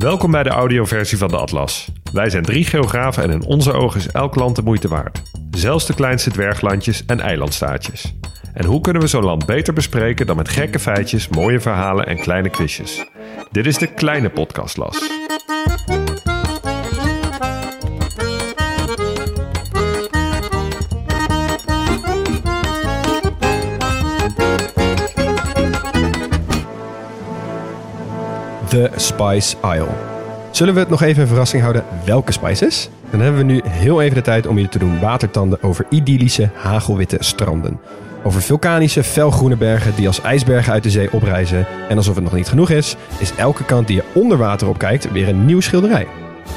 Welkom bij de audioversie van de Atlas. Wij zijn drie geografen en in onze ogen is elk land de moeite waard. Zelfs de kleinste dwerglandjes en eilandstaatjes. En hoe kunnen we zo'n land beter bespreken dan met gekke feitjes, mooie verhalen en kleine quizjes? Dit is de kleine podcastlas. The Spice Isle. Zullen we het nog even een verrassing houden welke spice is? Dan hebben we nu heel even de tijd om je te doen watertanden over idyllische hagelwitte stranden. Over vulkanische felgroene bergen die als ijsbergen uit de zee oprijzen. En alsof het nog niet genoeg is, is elke kant die je onder water op kijkt weer een nieuw schilderij.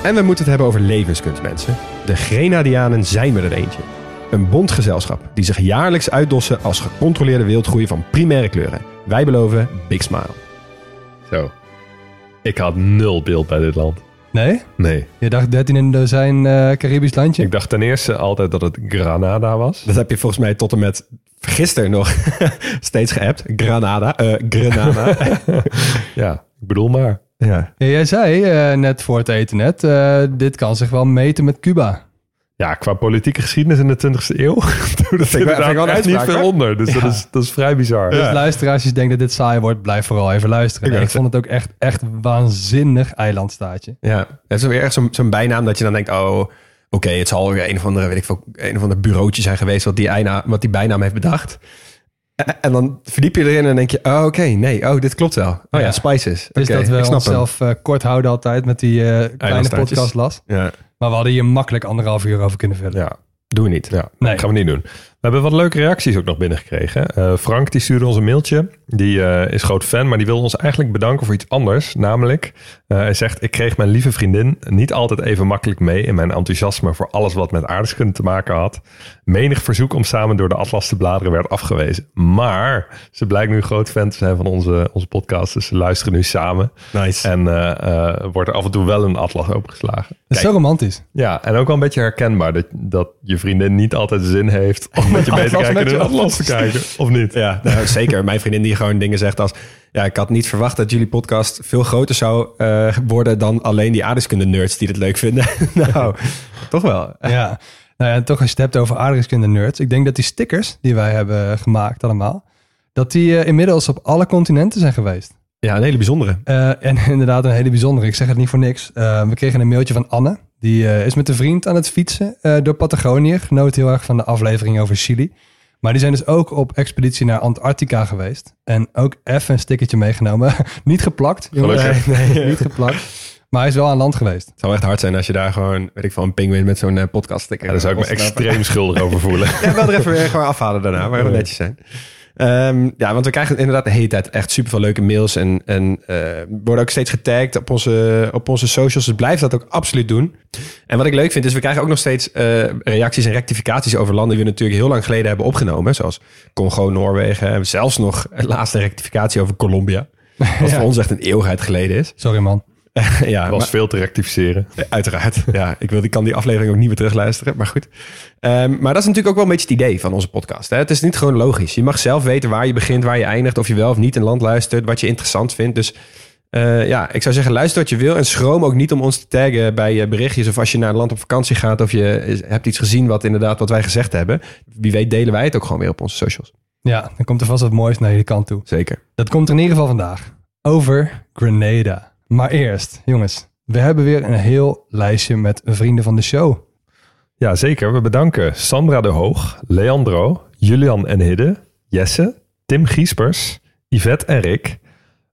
En we moeten het hebben over levenskunst, mensen. De Grenadianen zijn er eentje. Een bondgezelschap die zich jaarlijks uitdossen als gecontroleerde wildgroei van primaire kleuren. Wij beloven Big Smile. Zo. Ik had nul beeld bij dit land. Nee? Nee. Je dacht 13 in een dozijn eh Caribisch landje? Ik dacht ten eerste altijd dat het Granada was. Dat heb je volgens mij tot en met gisteren nog steeds geappt. Granada. eh Grenada. Ja, ik bedoel maar. ja. Ja, jij zei eh, net voor het eten net, eh, dit kan zich wel meten met Cuba. Ja, qua politieke geschiedenis in de 20e eeuw. doet het ik wel echt niet veel onder. Dus dat, is, dat is vrij bizar. Dus luisteraars die denken dat dit saai wordt, blijf vooral even luisteren. Ik Nee, Ik, wou vond het ook echt, echt waanzinnig eilandstaatje. Ja, het is weer echt zo'n zo'n bijnaam dat je dan denkt, oh, oké, het zal weer een of andere, weet ik veel, een of ander bureautje zijn geweest wat die, eina, wat die bijnaam heeft bedacht. En- dan verdiep je erin en denk je, oh, oké, nee, oh, dit klopt wel. Oh ja, Ja. spices. Dus Oké, dat we ik snap hem. onszelf eh, kort houden altijd met die eh, kleine podcast las. Ja, Maar we hadden hier makkelijk anderhalf uur over kunnen vullen. Ja, doen we niet. ja Nee. dat gaan we niet doen. We hebben wat leuke reacties ook nog binnengekregen. Eh Frank die stuurde ons een mailtje. Die eh, is groot fan, maar die wil ons eigenlijk bedanken voor iets anders. Namelijk, eh, hij zegt... Ik kreeg mijn lieve vriendin niet altijd even makkelijk mee... in mijn enthousiasme voor alles wat met aardrijkskunde te maken had. Menig verzoek om samen door de atlas te bladeren werd afgewezen. Maar ze blijkt nu groot fan te zijn van onze, onze podcast. Dus ze luisteren nu samen. Nice. En eh, eh, wordt er af en toe wel een atlas opengeslagen. Dat is zo romantisch. Ja, en ook wel een beetje herkenbaar dat, dat je vriendin niet altijd zin heeft om met je mee te kijken met en je een atlas te kijken, of niet? Ja, nou, zeker. Mijn vriendin die gewoon dingen zegt als... Ja, ik had niet verwacht dat jullie podcast veel groter zou eh, worden... dan alleen die aardrijkskunde nerds die het leuk vinden. nou, toch wel. Ja. Nou ja, en toch als je het hebt over aardrijkskunde nerds. Ik denk dat die stickers die wij hebben gemaakt allemaal... dat die eh, inmiddels op alle continenten zijn geweest. Ja, een hele bijzondere. Eh, en inderdaad een hele bijzondere. Ik zeg het niet voor niks. Eh, we kregen een mailtje van Anne. Die eh, is met een vriend aan het fietsen eh, door Patagonië. Genoot heel erg van de aflevering over Chili. Maar die zijn dus ook op expeditie naar Antarctica geweest. En ook even een stickertje meegenomen. niet geplakt. jongens. Gelukkig. Nee, nee, niet geplakt. Maar hij is wel aan land geweest. Het zou echt hard zijn als je daar gewoon, weet ik veel, een pinguïn met zo'n eh, podcast sticker. Ja, daar zou ik me extreem schuldig over voelen. Ja, wel er even weer gewoon afhalen daarna, waar we netjes zijn. Ehm, ja, want we krijgen inderdaad de hele tijd echt super veel leuke mails. En, en eh, worden ook steeds getagd op onze, op onze socials. Dus blijf dat ook absoluut doen. En wat ik leuk vind, is we krijgen ook nog steeds eh, reacties en rectificaties over landen die we natuurlijk heel lang geleden hebben opgenomen. Zoals Congo, Noorwegen. En zelfs nog een laatste rectificatie over Colombia. Wat Ja. voor ons echt een eeuwigheid geleden is. Sorry man. ja, was maar- veel te rectificeren. Uiteraard. Ja, ik, wil, ik kan die aflevering ook niet meer terugluisteren. Maar goed. Ehm, maar dat is natuurlijk ook wel een beetje het idee van onze podcast. Hè? Het is niet gewoon logisch. Je mag zelf weten waar je begint, waar je eindigt. Of je wel of niet een land luistert. Wat je interessant vindt. Dus eh, ja, ik zou zeggen, luister wat je wil. En schroom ook niet om ons te taggen bij eh, berichtjes. Of als je naar een land op vakantie gaat. Of je eh, hebt iets gezien wat inderdaad wat wij gezegd hebben. Wie weet delen wij het ook gewoon weer op onze socials. Ja, dan komt er vast wat moois naar jullie kant toe. Zeker. Dat komt er in ieder geval vandaag. Over Grenada. Maar eerst, jongens. We hebben weer een heel lijstje met vrienden van de show. Ja, zeker. We bedanken Sandra de Hoog, Leandro, Julian en Hidde, Jesse, Tim Giespers, Yvette en Rick,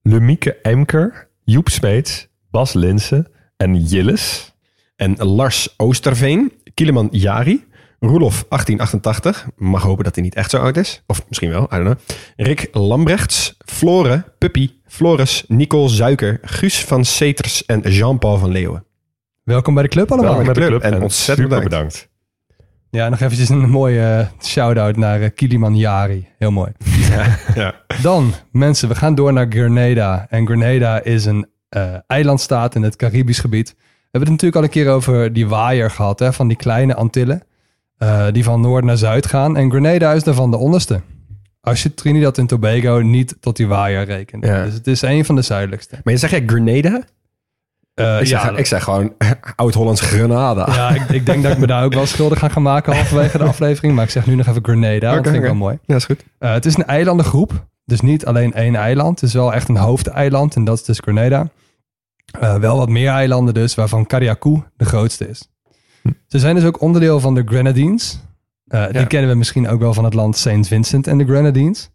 Lumieke Emker, Joep Smeets, Bas Linsen en Jilles. En Lars Oosterveen, Kieleman Jari, Roelof 1888, mag hopen dat hij niet echt zo oud is. Of misschien wel, I don't know. Rick Lambrechts, Flore, Puppy, Floris, Nicole Zuiker, Guus van Seters en Jean-Paul van Leeuwen. Welkom bij de club allemaal. Welkom bij de club en en ontzettend bedankt. bedankt. Ja, nog eventjes een mooie eh, shout-out naar uh, Kiliman Jari. Heel mooi. Ja. Dan, mensen, we gaan door naar Grenada. En Grenada is een eh, eilandstaat in het Caribisch gebied. We hebben het natuurlijk al een keer over die waaier gehad, hè, van die kleine Antillen. Eh, die van noord naar zuid gaan. En Grenada is daarvan de onderste. Als je Trinidad en Tobago niet tot die waaier rekent. Ja. Dus het is een van de zuidelijkste. Maar je zeg jij Grenada? Eh, Ik zeg, ja, ik zeg gewoon Oud-Hollands Grenada. ja ik, ik denk dat ik me daar ook wel schuldig ga gaan maken halverwege de aflevering. Maar ik zeg nu nog even Grenada, dat vind ik wel mooi. Ja, is goed. Eh, het is een eilandengroep. Dus niet alleen één eiland. Het is wel echt een hoofdeiland. En dat is dus Grenada. Wel wat meer eilanden dus, waarvan Carriacou de grootste is. Ze zijn dus ook onderdeel van de Grenadines. Eh, Die Ja. kennen we misschien ook wel van het land St. Vincent en de Grenadines.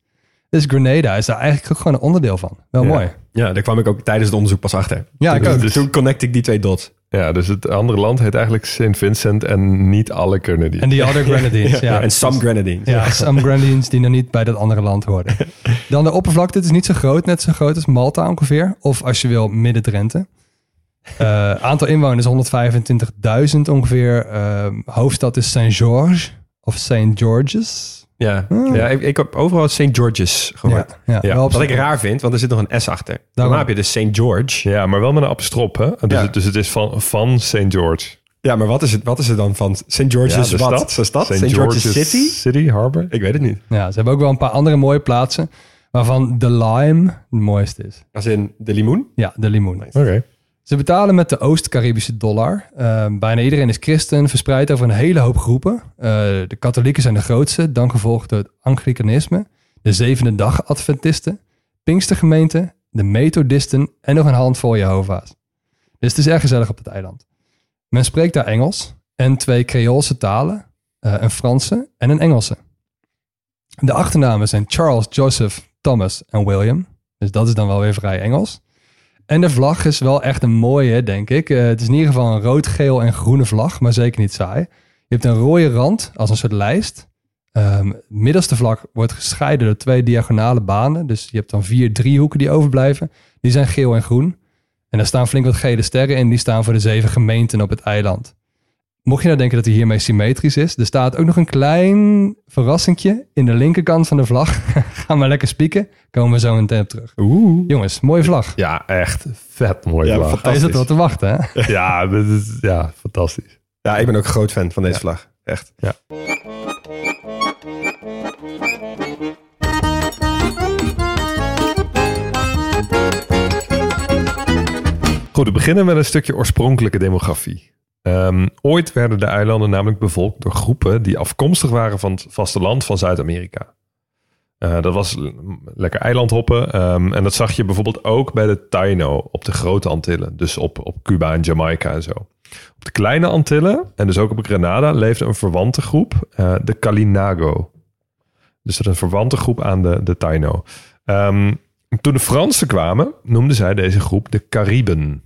Dus Grenada is daar eigenlijk ook gewoon een onderdeel van. Wel Ja. mooi. Ja, daar kwam ik ook tijdens het onderzoek pas achter. Ja, ik toen, ook. Dus toen connect ik die twee dots. Ja, dus het andere land heet eigenlijk St. Vincent en niet alle Grenadines. En die other Grenadines, ja. Ja, en some Grenadines. Ja, some Grenadines die nog niet bij dat andere land hoorden. Dan de oppervlakte. Het is niet zo groot, net zo groot als Malta ongeveer. Of als je wil, Midden-Drenthe. Eh, aantal inwoners 125.000 ongeveer. Eh, hoofdstad is St. George of St. George's. Ja, Hmm. ja ik, ik heb overal St. George's gehoord. ja, Ja, Wat ik raar vind, want er zit nog een S achter. Dan Daarom. heb je dus St. George. Ja, maar wel met een apostrof, hè? Dus, Ja. het, dus het is van, van St. George. Ja, maar wat is het, wat is het dan van St. George's ja, de wat? stad. De stad? St. George's City? City, Harbor. Ik weet het niet. Ja, ze hebben ook wel een paar andere mooie plaatsen. Waarvan de Lime de mooiste is. Als in de limoen? Ja, de limoen. Oké. Ze betalen met de Oost-Caribische dollar. Eh, bijna iedereen is christen, verspreid over een hele hoop groepen. Eh, de katholieken zijn de grootste, dan gevolgd door het Anglicanisme, de Zevende Dag Adventisten, Pinkstergemeenten, de Methodisten en nog een handvol Jehovah's. Dus het is erg gezellig op het eiland. Men spreekt daar Engels en twee Creoolse talen, eh, een Franse en een Engelse. De achternamen zijn Charles, Joseph, Thomas en William. Dus dat is dan wel weer vrij Engels. En de vlag is wel echt een mooie, denk ik. Eh, het is in ieder geval een rood, geel en groene vlag, maar zeker niet saai. Je hebt een rode rand als een soort lijst. Ehm, het middelste vlag wordt gescheiden door twee diagonale banen. Dus je hebt dan vier driehoeken die overblijven. Die zijn geel en groen. En daar staan flink wat gele sterren in. Die staan voor de zeven gemeenten op het eiland. Mocht je nou denken dat hij hiermee symmetrisch is, er staat ook nog een klein verrassingje in de linkerkant van de vlag. Ga maar lekker spieken. Komen we zo meteen op terug. Oeh. Jongens, mooie vlag. Ja, echt vet mooi Ja, vlag. fantastisch. Hij zit er wel te wachten, hè? Ja, dit is, ja, fantastisch. Ja, ik ben ook een groot fan van deze vlag. Echt. Goed, we beginnen met een stukje oorspronkelijke demografie. Ehm, ooit werden de eilanden namelijk bevolkt door groepen die afkomstig waren van het vasteland van Zuid-Amerika. Eh, dat was lekker eilandhoppen. ehm, en dat zag je bijvoorbeeld ook bij de Taino op de grote Antillen. Dus op, op Cuba en Jamaica en zo. Op de kleine Antillen en dus ook op Grenada leefde een verwante groep, eh, de Kalinago. Dus dat is een verwante groep aan de, de Taino. Ehm, toen de Fransen kwamen, noemden zij deze groep de Cariben.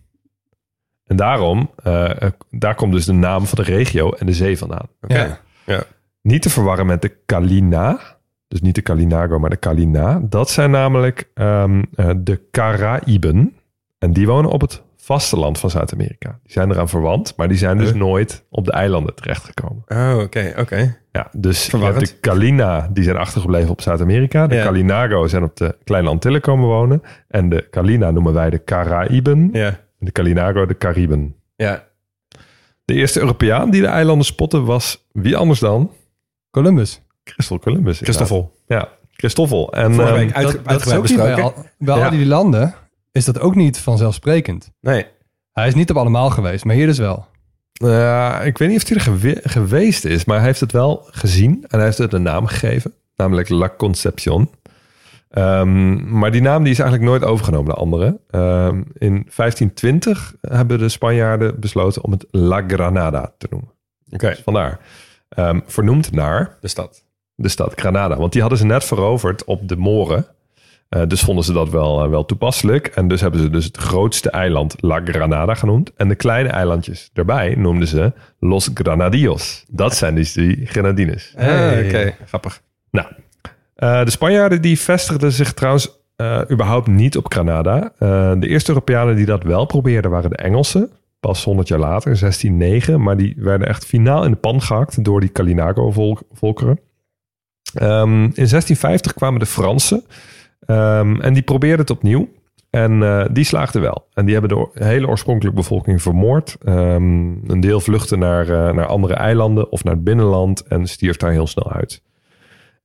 En daarom, eh, eh, daar komt dus de naam van de regio en de zee vandaan. Oké. Ja. Niet te verwarren met de Kalina. Dus niet de Kalinago, maar de Kalina. Dat zijn namelijk ehm, eh, de Caraïben. En die wonen op het vasteland van Zuid-Amerika. Die zijn eraan verwant, maar die zijn dus nooit op de eilanden terechtgekomen. Oh, oké, oké. Ja, dus je Verwarrend. hebt de Kalina, die zijn achtergebleven op Zuid-Amerika. De Ja. Kalinago zijn op de Kleine Antillen komen wonen. En de Kalina noemen wij de Caraïben. Ja. De Kalinago de Cariben. Ja. De eerste Europeaan die de eilanden spotte was wie anders dan Columbus. Christel Columbus. Christoffel. Ja, Christoffel. En Vorige ehm, week dat, uitgebreid ook niet bij, al, bij Ja. al die landen is dat ook niet vanzelfsprekend. Nee. Hij is niet op allemaal geweest, maar hier dus wel. ik weet niet of hij er gewe- geweest is, maar hij heeft het wel gezien. En hij heeft het een naam gegeven, namelijk La Concepción. Ehm, maar die naam die is eigenlijk nooit overgenomen door anderen. Ehm, in 1520 hebben de Spanjaarden besloten om het La Granada te noemen. Oké. Dus vandaar. Ehm, vernoemd naar De stad. de stad Granada. Want die hadden ze net veroverd op de Moren. Eh, dus vonden ze dat wel, eh, wel toepasselijk. En dus hebben ze dus het grootste eiland La Granada genoemd. En de kleine eilandjes daarbij noemden ze Los Granadillos. Dat zijn dus die Grenadines. Hey. Ah, oké. Grappig. Nou, eh, de Spanjaarden die vestigden zich trouwens eh, überhaupt niet op Granada. Eh, de eerste Europeanen die dat wel probeerden waren de Engelsen. Pas 100 jaar later, 1609. Maar die werden echt finaal in de pan gehakt door die Calinago-volkeren. Ehm, in 1650 kwamen de Fransen. ehm, en die probeerden het opnieuw. En die slaagden wel. En die hebben de hele oorspronkelijke bevolking vermoord. Ehm, een deel vluchtte naar, naar andere eilanden of naar het binnenland en stierf daar heel snel uit.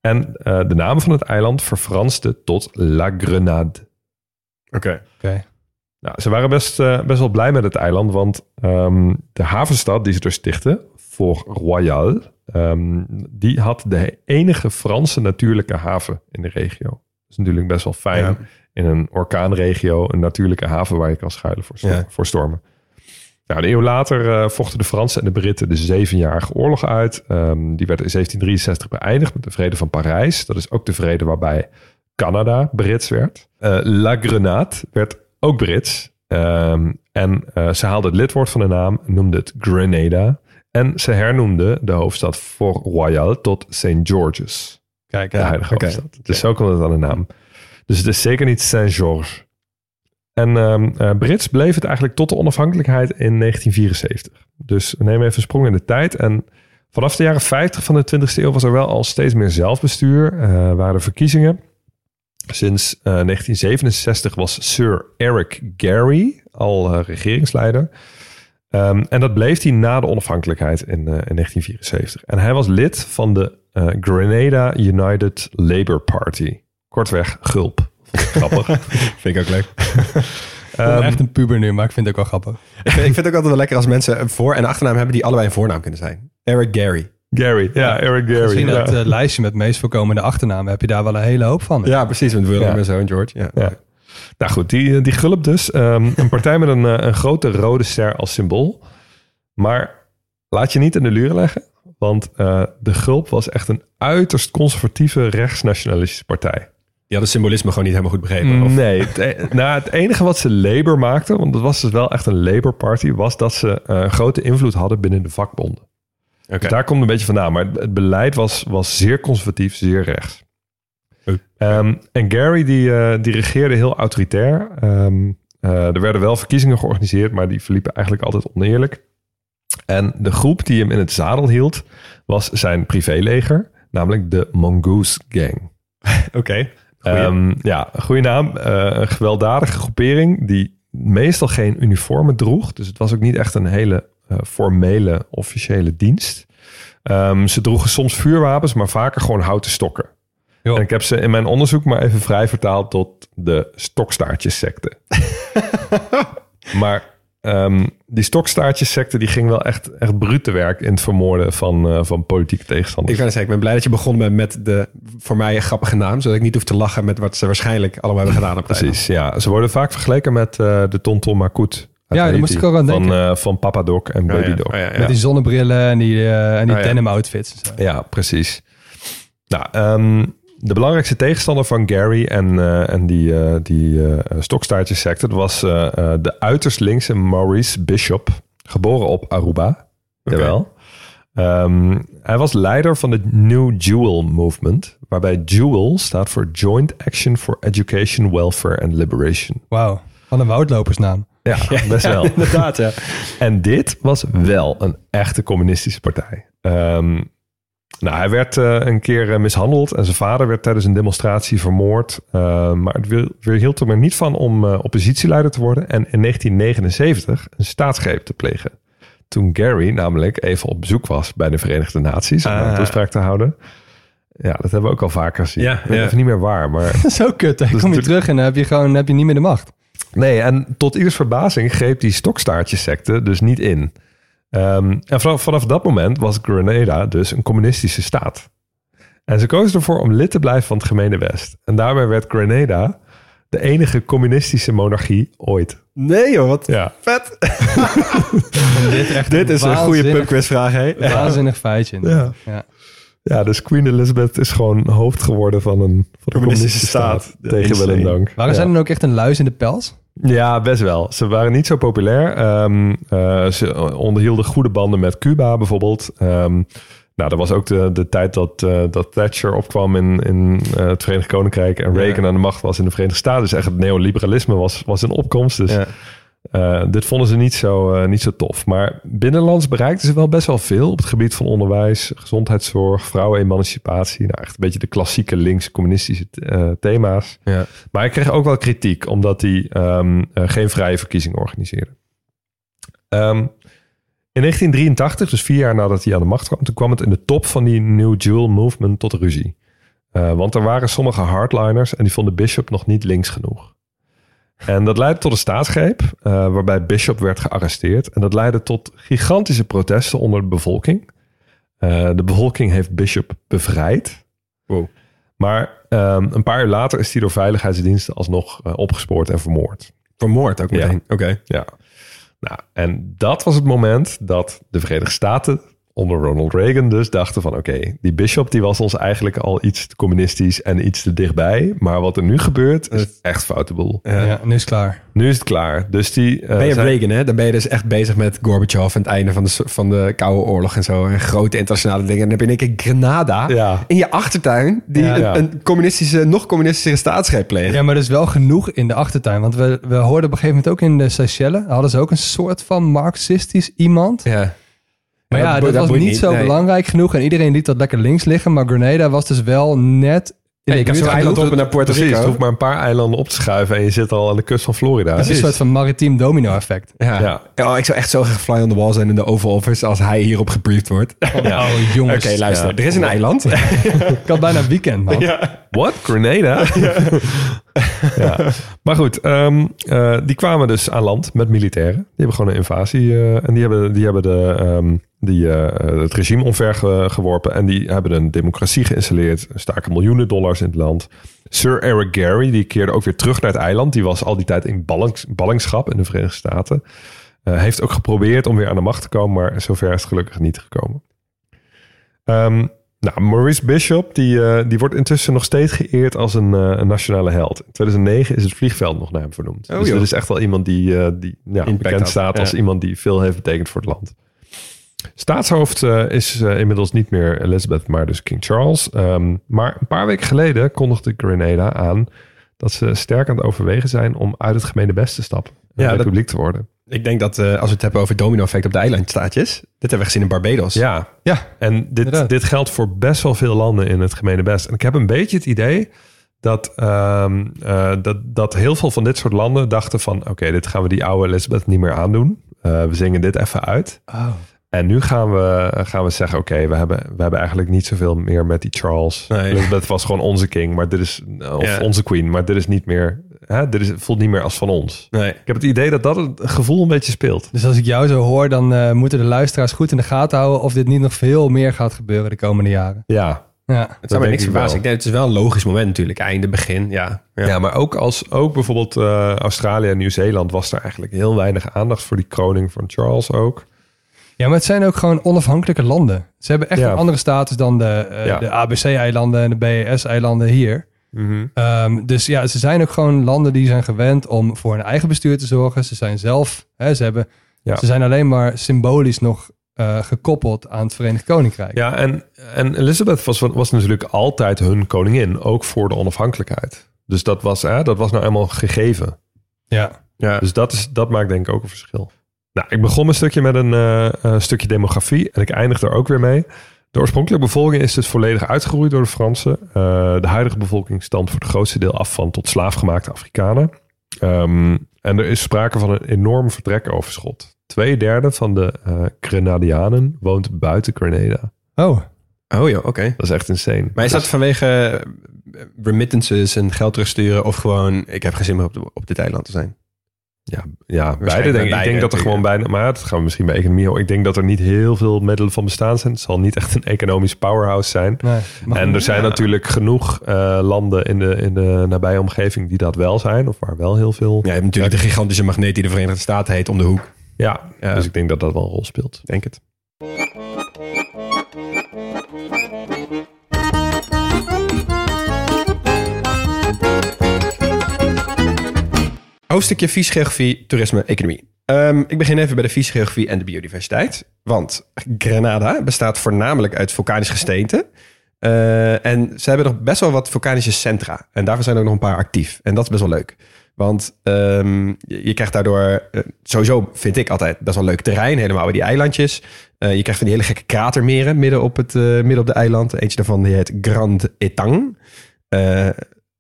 En eh, de naam van het eiland verfranste tot La Grenade. Oké. Oké. Nou, ze waren best, eh, best wel blij met het eiland, want ehm, de havenstad die ze er stichtten, Fort Royal, ehm, die had de enige Franse natuurlijke haven in de regio. Dat is natuurlijk best wel fijn Ja. in een orkaanregio, een natuurlijke haven waar je kan schuilen voor, Ja. voor stormen. Nou, een eeuw later eh, vochten de Fransen en de Britten de Zevenjarige Oorlog uit. Ehm, die werd in 1763 beëindigd met de Vrede van Parijs. Dat is ook de vrede waarbij Canada Brits werd. Eh, La Grenade werd ook Brits. Ehm, en eh, ze haalde het lidwoord van de naam, noemde het Grenada. En ze hernoemde de hoofdstad Fort Royal tot St. George's. Kijk, De ja. huidige oké. hoofdstad. Dus zo komt het aan de naam. Dus het is zeker niet St. En ehm, eh, Brits bleef het eigenlijk tot de onafhankelijkheid in 1974. Dus we nemen even een sprong in de tijd. En vanaf de jaren 50 van de 20e eeuw was er wel al steeds meer zelfbestuur. eh waren er verkiezingen. Sinds eh, 1967 was Sir Eric Gary al eh, regeringsleider. Ehm, en dat bleef hij na de onafhankelijkheid in, eh, in 1974. En hij was lid van de eh, Grenada United Labour Party. Kortweg GULP. Grappig. Vind ik ook leuk. Ik ben echt een puber nu, maar ik vind het ook wel grappig. ik, vind, ik vind het ook altijd wel lekker als mensen een voor- en achternaam hebben die allebei een voornaam kunnen zijn. Eric Gary. Gary, ja, Eric Gary. Misschien ja. dat eh, lijstje met meest voorkomende achternamen heb je daar wel een hele hoop van. Ja, precies. Met Willem Ja. en zo en George. Ja. Ja. Nou goed, die, die gulp dus. Ehm, een partij met een, eh, een grote rode ster als symbool. Maar laat je niet in de luren leggen. Want eh, de gulp was echt een uiterst conservatieve rechtsnationalistische partij. Die hadden symbolisme gewoon niet helemaal goed begrepen. Of, Nee, het, e- nou, het enige wat ze Labour maakten, want dat was dus wel echt een Labour Party, was dat ze eh, grote invloed hadden binnen de vakbonden. Oké. Dus daar komt een beetje vandaan. Maar het, het beleid was, was zeer conservatief, zeer rechts. Ehm, en Gary die, eh, die regeerde heel autoritair. Ehm, eh, er werden wel verkiezingen georganiseerd, maar die verliepen eigenlijk altijd oneerlijk. En de groep die hem in het zadel hield, was zijn privéleger, namelijk de Mongoose Gang. Oké. Ehm, ja, goede naam. Eh, een gewelddadige groepering die meestal geen uniformen droeg. Dus het was ook niet echt een hele eh, formele officiële dienst. Ehm, ze droegen soms vuurwapens, maar vaker gewoon houten stokken. En ik heb ze in mijn onderzoek maar even vrij vertaald tot de stokstaartjessecte. maar ehm, die stokstaartjessecte die ging wel echt, echt bruut te werk in het vermoorden van, eh, van politieke Ik tegenstanders. kan zeggen, ik ben blij dat je begonnen bent met de voor mij grappige naam. Zodat ik niet hoef te lachen met wat ze waarschijnlijk allemaal hebben gedaan. Op Precies, ja. Ze worden vaak vergeleken met eh, de Tonton uit Ja, daar moest ik ook aan van, denken. eh, van Papa Doc en Baby eiland. Doc. Oh, ja. ja. Oh, ja, ja. Met die zonnebrillen en die, eh, en die Oh, ja. denim outfits. En zo. precies. Nou, ehm, de belangrijkste tegenstander van Gary en, eh, en die, eh die dat was de uiterst linkse Maurice Bishop, geboren op Aruba. Jawel. Ehm, hij was leider van de New Jewel Movement... waarbij Jewel staat voor Joint Action for Education, Welfare and Liberation. Wauw, van een woudlopersnaam. Ja, best wel. Inderdaad, ja. En dit was wel een echte communistische partij. Ehm, nou, hij werd eh, een keer eh, mishandeld en zijn vader werd tijdens een demonstratie vermoord. Uh, maar het wil- weerhield hem er niet van om eh, oppositieleider te worden en in 1979 een staatsgreep te plegen. Toen Gary namelijk even op bezoek was bij de Verenigde Naties om daar een Ah. toespraak te houden. Ja, dat hebben we ook al vaker gezien. Ja, ja. even niet meer waar, maar Zo kut, hè? Dus kom je terug en dan heb je gewoon dan heb je niet meer de macht. Nee, en tot ieders verbazing greep die stokstaartjessecte dus niet in. Ehm, en vanaf, vanaf dat moment was Grenada dus een communistische staat. En ze kozen ervoor om lid te blijven van het gemene West. En daarbij werd Grenada de enige communistische monarchie ooit. Nee joh, wat Ja, vet. Dit, echt Dit is een goede pubquizvraag, hè? Waanzinnig feitje. Ja. Ja. ja dus Queen Elizabeth is gewoon hoofd geworden van een, van een Communistische communistische staat. staat. Tegen wil en insane. dank. Waren ja. zij dan ook echt een luis in de pels? Ja, best wel. Ze waren niet zo populair. Ehm, eh, ze onderhielden goede banden met Cuba bijvoorbeeld. Ehm, nou, dat was ook de, de tijd dat, eh, dat Thatcher opkwam in, in eh, het Verenigd Koninkrijk en Reagan aan de macht was in de Verenigde Staten. Dus echt het neoliberalisme was, was in opkomst. Dus Ja. Eh, dit vonden ze niet zo, eh, niet zo tof. Maar binnenlands bereikten ze wel best wel veel op het gebied van onderwijs, gezondheidszorg, vrouwenemancipatie. Nou, echt een beetje de klassieke links-communistische eh, thema's. Ja. Maar hij kreeg ook wel kritiek, omdat hij ehm, eh, geen vrije verkiezingen organiseerde. Ehm, in 1983, dus vier jaar nadat hij aan de macht kwam, toen kwam het in de top van die New Jewel Movement tot ruzie. Want er waren sommige hardliners en die vonden Bishop nog niet links genoeg. En dat leidde tot een staatsgreep, uh, waarbij Bishop werd gearresteerd. En dat leidde tot gigantische protesten onder de bevolking. Uh, de bevolking heeft Bishop bevrijd. Wow. Maar um, een paar uur later is hij door veiligheidsdiensten alsnog uh, opgespoord en vermoord. Vermoord ook meteen? Ja. Oké. Ja. Nou, en dat was het moment dat de Verenigde Staten onder Ronald Reagan dus dachten van oké, die bishop die was ons eigenlijk al iets te communistisch en iets te dichtbij. Maar wat er nu gebeurt is echt foute boel. Ja. ja, nu is het klaar. Nu is het klaar. Dus die... Uh, ben je zijn... Reagan hè? Dan ben je dus echt bezig met Gorbachev en het einde van de, van de Koude Oorlog en zo. En grote internationale dingen. En dan heb je in één keer Grenada ja. in je achtertuin die Ja. een, Ja. een communistische, nog communistische staatsgreep pleegt. Ja, maar is wel genoeg in de achtertuin. Want we, we hoorden op een gegeven moment ook in de Seychelles... hadden ze ook een soort van marxistisch iemand. Ja. Maar ja, dat, was niet zo nee. belangrijk genoeg. En iedereen liet dat lekker links liggen. Maar Grenada was dus wel net... ik heb buurt zo'n eiland op naar Puerto Rico. het hoeft maar een paar eilanden op te schuiven en je zit al aan de kust van Florida. Het is een soort van maritiem domino-effect. Ja. Ja. Oh, ik zou echt zo graag fly on the wall zijn in de Oval Office als hij hierop gebriefd wordt. Oké, Ja. Oh, jongens. luister. Ja. Er is een eiland. Ik had bijna weekend, man. What? Grenada? ja. Maar goed, ehm, eh, die kwamen dus aan land met militairen. Die hebben gewoon een invasie. eh, en die hebben, die hebben de, ehm, die, eh, het regime omver ge- geworpen. En die hebben een democratie geïnstalleerd. Er staken miljoenen dollars in het land. Sir Eric Gary, die keerde ook weer terug naar het eiland. Die was al die tijd in ballings, ballingschap in de Verenigde Staten. Eh, heeft ook geprobeerd om weer aan de macht te komen. Maar zover is het gelukkig niet gekomen. Ehm, nou, Maurice Bishop, die, die wordt intussen nog steeds geëerd als een, een nationale held. In 2009 is het vliegveld nog naar hem vernoemd. Oh, dus joh. dit is echt wel iemand die, die ja, bekend had, staat als ja. iemand die veel heeft betekend voor het land. Staatshoofd eh, is eh, inmiddels niet meer Elizabeth, maar dus King Charles. Ehm, maar een paar weken geleden kondigde Grenada aan dat ze sterk aan het overwegen zijn om uit het gemene best te stappen. Ja, dat- republiek te worden. Ik denk dat eh, als we het hebben over domino-effect op de eilandstaatjes. Dit hebben we gezien in Barbados. Ja, Ja, En dit, dit geldt voor best wel veel landen in het gemene best. En ik heb een beetje het idee dat, ehm, eh, dat, dat heel veel van dit soort landen dachten van... oké, dit gaan we die oude Elizabeth niet meer aandoen. We zingen dit even uit. Oh. En nu gaan we, gaan we zeggen, oké, we, hebben, we hebben eigenlijk niet zoveel meer met die Charles. Nee. Elizabeth was gewoon onze king, maar dit is, of Ja. onze queen, maar dit is niet meer, hè, dit is, voelt niet meer als van ons. Nee. Ik heb het idee dat dat het gevoel een beetje speelt. Dus als ik jou zo hoor, dan eh, moeten de luisteraars goed in de gaten houden... of dit niet nog veel meer gaat gebeuren de komende jaren. Ja, Ja. Het zou me niks ik verbazen. Ik denk, het is wel een logisch moment natuurlijk. Einde, begin. Ja. Ja, maar ook als ook bijvoorbeeld eh, Australië en Nieuw-Zeeland was er eigenlijk heel weinig aandacht voor die kroning van Charles ook. Ja, maar het zijn ook gewoon onafhankelijke landen. Ze hebben echt Ja. een andere status dan de, eh, Ja. de ABC-eilanden en de BES-eilanden hier. Ehm, dus ja, ze zijn ook gewoon landen die zijn gewend om voor hun eigen bestuur te zorgen. Ze zijn zelf, hè, ze, hebben, Ja. ze zijn alleen maar symbolisch nog eh, gekoppeld aan het Verenigd Koninkrijk. Ja, en, en Elizabeth was, was natuurlijk altijd hun koningin, ook voor de onafhankelijkheid. Dus dat was, hè, dat was nou eenmaal gegeven. Ja. Ja. Dus dat, is, dat maakt denk ik ook een verschil. Nou, ik begon mijn stukje met een eh, eh, stukje demografie en ik eindig er ook weer mee. De oorspronkelijke bevolking is dus volledig uitgeroeid door de Fransen. Eh, de huidige bevolking stamt voor het grootste deel af van tot slaafgemaakte Afrikanen. Ehm, en er is sprake van een enorm vertrekoverschot. Twee derde van de eh Grenadianen woont buiten Grenada. Oh, Oh joh, oké. Dat is echt insane. Maar is dat vanwege remittances en geld terugsturen... of gewoon, ik heb geen zin meer op, de, op dit eiland te zijn? Ja, ja beide denk, bij ik. Ik denk dat er gewoon bijna... Maar dat gaan we misschien bij economie... Ik denk dat er niet heel veel middelen van bestaan zijn. Het zal niet echt een economisch powerhouse zijn. nee. En er zijn Ja. natuurlijk genoeg eh, landen in de, in de nabije omgeving die dat wel zijn. Of waar wel heel veel... Ja, je hebt natuurlijk de gigantische magneet die de Verenigde Staten heet om de hoek. Ja, Ja. dus ik denk dat dat wel een rol speelt. Denk het. Hoofdstukje fysiografie, toerisme, economie. Ehm, ik begin even bij de fysiografie en de biodiversiteit. Want Grenada bestaat voornamelijk uit vulkanisch gesteente. Eh, en ze hebben nog best wel wat vulkanische centra. En daarvan zijn er ook nog een paar actief. En dat is best wel leuk. Want ehm, je, krijgt daardoor, eh, sowieso vind ik altijd best wel leuk terrein. Helemaal bij die eilandjes. Eh, je krijgt van die hele gekke kratermeren midden op, het, midden op de eiland. Eentje daarvan die heet Grand Etang.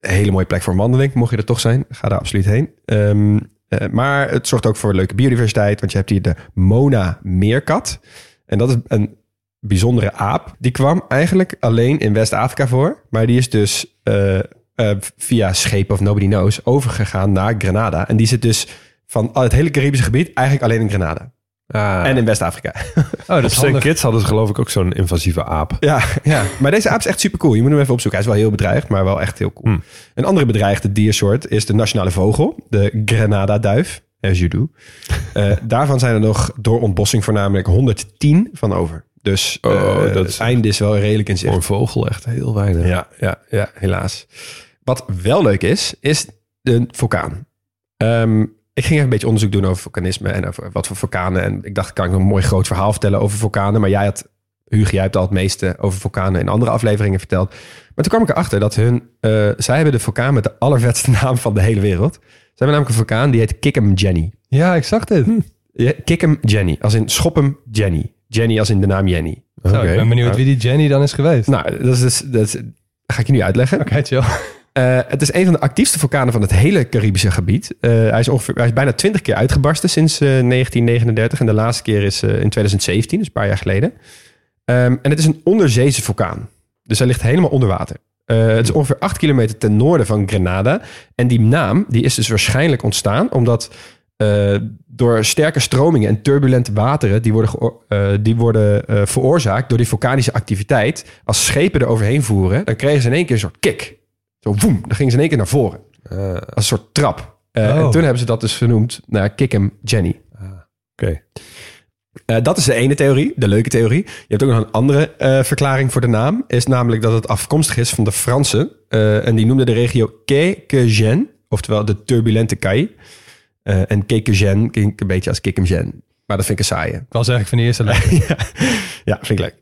Een hele mooie plek voor een wandeling. Mocht je er toch zijn, ga daar absoluut heen. Ehm, eh, maar het zorgt ook voor leuke biodiversiteit. Want je hebt hier de Mona meerkat. En dat is een bijzondere aap. Die kwam eigenlijk alleen in West-Afrika voor. Maar die is dus eh, eh, via schepen of nobody knows overgegaan naar Grenada. En die zit dus van het hele Caribische gebied eigenlijk alleen in Grenada. Ah. En in West-Afrika. Oh, St. handig. Kitts hadden ze geloof ik ook zo'n invasieve aap. ja, ja, maar deze aap is echt super cool. Je moet hem even opzoeken. Hij is wel heel bedreigd, maar wel echt heel cool. Hmm. Een andere bedreigde diersoort is de nationale vogel, de Grenada-duif. As you do. Eh, daarvan zijn er nog door ontbossing voornamelijk 110 van over. Dus Oh, eh, dat het is- einde is wel redelijk in zicht. Voor een vogel echt heel weinig. Ja, ja, ja, helaas. Wat wel leuk is, is de vulkaan. Ehm, ik ging even een beetje onderzoek doen over vulkanisme en over wat voor vulkanen. En ik dacht, kan ik een mooi groot verhaal vertellen over vulkanen. Maar jij had, Hugo, jij hebt al het meeste over vulkanen in andere afleveringen verteld. Maar toen kwam ik erachter dat hun, eh, zij hebben de vulkaan met de allervetste naam van de hele wereld. Ze hebben namelijk een vulkaan die heet Kickham Jenny. Ja, ik zag dit. Ja, Kickham Jenny, als in Schoppem Jenny. Jenny als in de naam Jenny. Zo, ik ben benieuwd wie die Jenny dan is geweest. Nou, dat is, dus- dat is, ga ik je nu uitleggen. Oké, chill. Eh, het is een van de actiefste vulkanen van het hele Caribische gebied. Eh, hij, is ongeveer, hij is bijna 20 keer uitgebarsten sinds eh, 1939. En de laatste keer is eh, in 2017, dus een paar jaar geleden. Ehm, en het is een onderzeese vulkaan. Dus hij ligt helemaal onder water. Eh, het is ongeveer 8 kilometer ten noorden van Grenada. En die naam die is dus waarschijnlijk ontstaan omdat eh, door sterke stromingen en turbulente wateren... die worden, eh, die worden eh, veroorzaakt door die vulkanische activiteit... als schepen er overheen voeren, dan kregen ze in één keer een soort kick. Zo woem, dan gingen ze in één keer naar voren. Ah, Als een soort trap. Eh, Oh. En toen hebben ze dat dus vernoemd naar Kickham Jenny. Oké. Eh, dat is de ene theorie, de leuke theorie. Je hebt ook nog een andere eh, verklaring voor de naam. Is namelijk dat het afkomstig is van de Fransen. Eh, en die noemden de regio Quai-que-Gen. Oftewel de turbulente. Eh, en Quai-que-Gen klinkt een beetje als Kickham Maar dat vind ik een saaie. Ik was eigenlijk van de eerste lijn. ja, ja, vind ik leuk.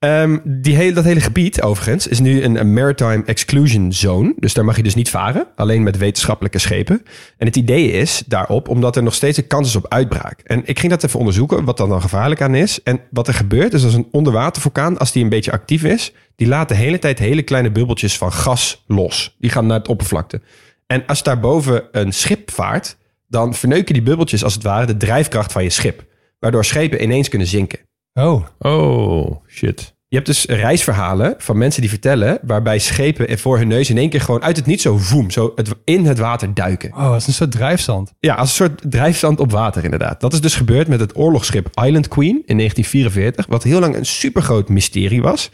Ehm, die hele, dat hele gebied, overigens, is nu een, maritime exclusion zone. Dus daar mag je dus niet varen, alleen met wetenschappelijke schepen. En het idee is daarop, omdat er nog steeds een kans is op uitbraak. En ik ging dat even onderzoeken, wat dan dan gevaarlijk aan is. En wat er gebeurt, is als een onderwatervulkaan, als die een beetje actief is, die laat de hele tijd hele kleine bubbeltjes van gas los. Die gaan naar het oppervlakte. En als daarboven een schip vaart, dan verneuken die bubbeltjes als het ware de drijfkracht van je schip. Waardoor schepen ineens kunnen zinken. Oh, Oh, shit. Je hebt dus reisverhalen van mensen die vertellen... waarbij schepen voor hun neus in één keer gewoon uit het niet zo voem... zo het, in het water duiken. oh, is een soort drijfzand. Ja, als een soort drijfzand op water inderdaad. Dat is dus gebeurd met het oorlogsschip Island Queen in 1944... wat heel lang een supergroot mysterie was.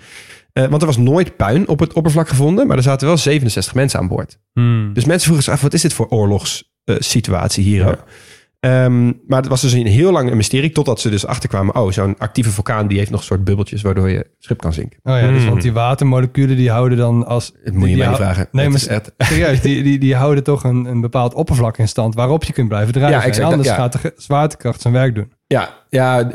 Eh, want er was nooit puin op het oppervlak gevonden... maar er zaten wel 67 mensen aan boord. Dus mensen vroegen zich af, wat is dit voor oorlogssituatie hier? Ja. Ehm, maar het was dus een heel lang een mysterie... totdat ze dus achterkwamen... oh, zo'n actieve vulkaan die heeft nog een soort bubbeltjes... waardoor je schip kan zinken. Oh ja, dus Hmm. want die watermoleculen die houden dan als... Het moet je mij vragen. Nee, Het maar is echt- serieus, die, die, die houden toch een, een bepaald oppervlak in stand waarop je kunt blijven drijven. Ja, exact, En anders ja. gaat de zwaartekracht zijn werk doen. Ja, ja,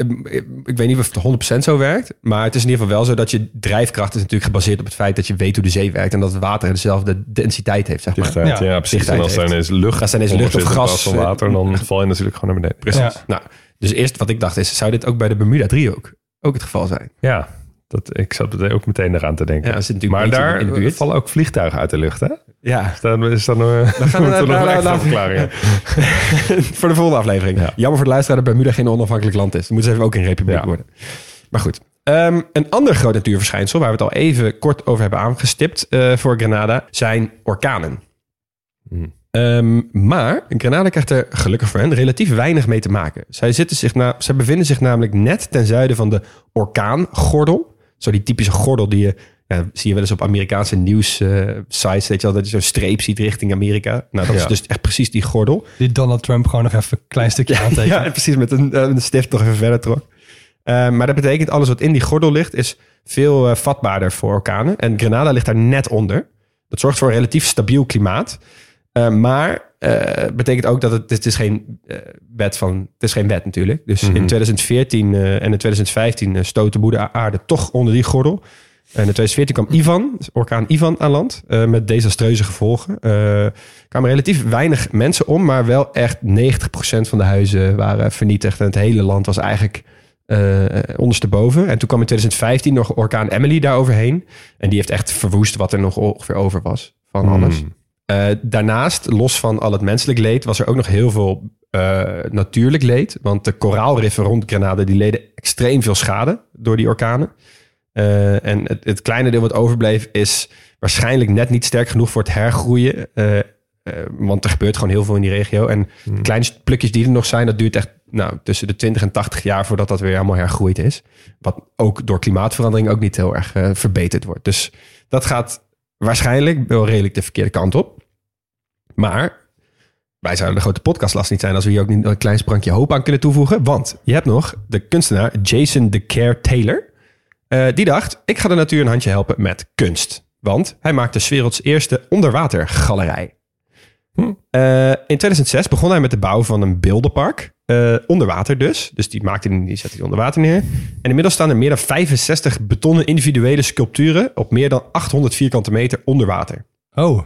ik weet niet of het 100% zo werkt. Maar het is in ieder geval wel zo dat je drijfkracht is natuurlijk gebaseerd op het feit dat je weet hoe de zee werkt. En dat het water dezelfde densiteit heeft, zeg maar. Dichtheid, Ja. ja, precies. Dichtheid en als er ineens lucht Als er ineens lucht of gas, van water, dan val je natuurlijk gewoon naar beneden. Precies. Ja. Nou, dus eerst wat ik dacht is, zou dit ook bij de Bermuda driehoek ook het geval zijn? Ja, dat, ik zat er ook meteen eraan te denken. Ja, dat zit natuurlijk maar daar in de buurt. vallen ook vliegtuigen uit de lucht, hè? Ja, Dan is dan, uh, gaan we naar- nog naar- verklaringen. voor de volgende aflevering. Ja. Jammer voor de luisteraar dat Bermuda geen onafhankelijk land is. Dan moet ze even ook een republiek Ja. worden. Maar goed. Ehm, een ander groot natuurverschijnsel, waar we het al even kort over hebben aangestipt eh, voor Grenada, zijn orkanen. Hmm. Ehm, maar Grenada krijgt er gelukkig voor hen relatief weinig mee te maken. Zij, zitten zich na, zij bevinden zich namelijk net ten zuiden van de orkaangordel. Zo die typische gordel die je, ja, zie je wel eens op Amerikaanse nieuws eh, sites, weet je wel, dat je zo'n streep ziet richting Amerika. Nou, dat Ja. is dus echt precies die gordel. Die Donald Trump gewoon nog even een klein stukje aantekenen. Ja, precies, met een, eh, een stift nog even verder trok. Eh, maar dat betekent alles wat in die gordel ligt, is veel vatbaarder voor orkanen. En Grenada ligt daar net onder. Dat zorgt voor een relatief stabiel klimaat. Maar betekent ook dat het, het is geen wet van, het is geen wet natuurlijk. Dus Mhm. in 2014 eh, en in 2015 uh, stoot de moeder aarde toch onder die gordel. En in 2014 kwam Ivan, dus orkaan Ivan, aan land. eh, met desastreuze gevolgen. Eh kwamen relatief weinig mensen om, maar wel echt 90% van de huizen waren vernietigd. En het hele land was eigenlijk eh ondersteboven. En toen kwam in 2015 nog orkaan Emily daar overheen. En die heeft echt verwoest wat er nog ongeveer over was van alles. Hmm. Eh, daarnaast, los van al het menselijk leed, was er ook nog heel veel natuurlijk leed. Want de koraalriffen rond Grenada die leden extreem veel schade door die orkanen. Eh, en het, het kleine deel wat overbleef is waarschijnlijk net niet sterk genoeg voor het hergroeien. eh, eh, want er gebeurt gewoon heel veel in die regio. En de kleine plukjes die er nog zijn, dat duurt echt nou, tussen de 20 en 80 jaar voordat dat weer helemaal hergroeid is. Wat ook door klimaatverandering ook niet heel erg verbeterd wordt. Dus dat gaat waarschijnlijk wel redelijk de verkeerde kant op. Maar wij zouden de grote podcastlast niet zijn als we hier ook niet een klein sprankje hoop aan kunnen toevoegen. Want je hebt nog de kunstenaar Jason de Care Taylor. Eh, die dacht, ik ga de natuur een handje helpen met kunst. Want hij maakte 's werelds eerste onderwatergalerij. Eh, in 2006 begon hij met de bouw van een beeldenpark. eh, onder water dus. Dus die, maakte, die die zette hij onder water neer. En inmiddels staan er meer dan 65 betonnen individuele sculpturen... op meer dan 800 vierkante meter onder water. Oh,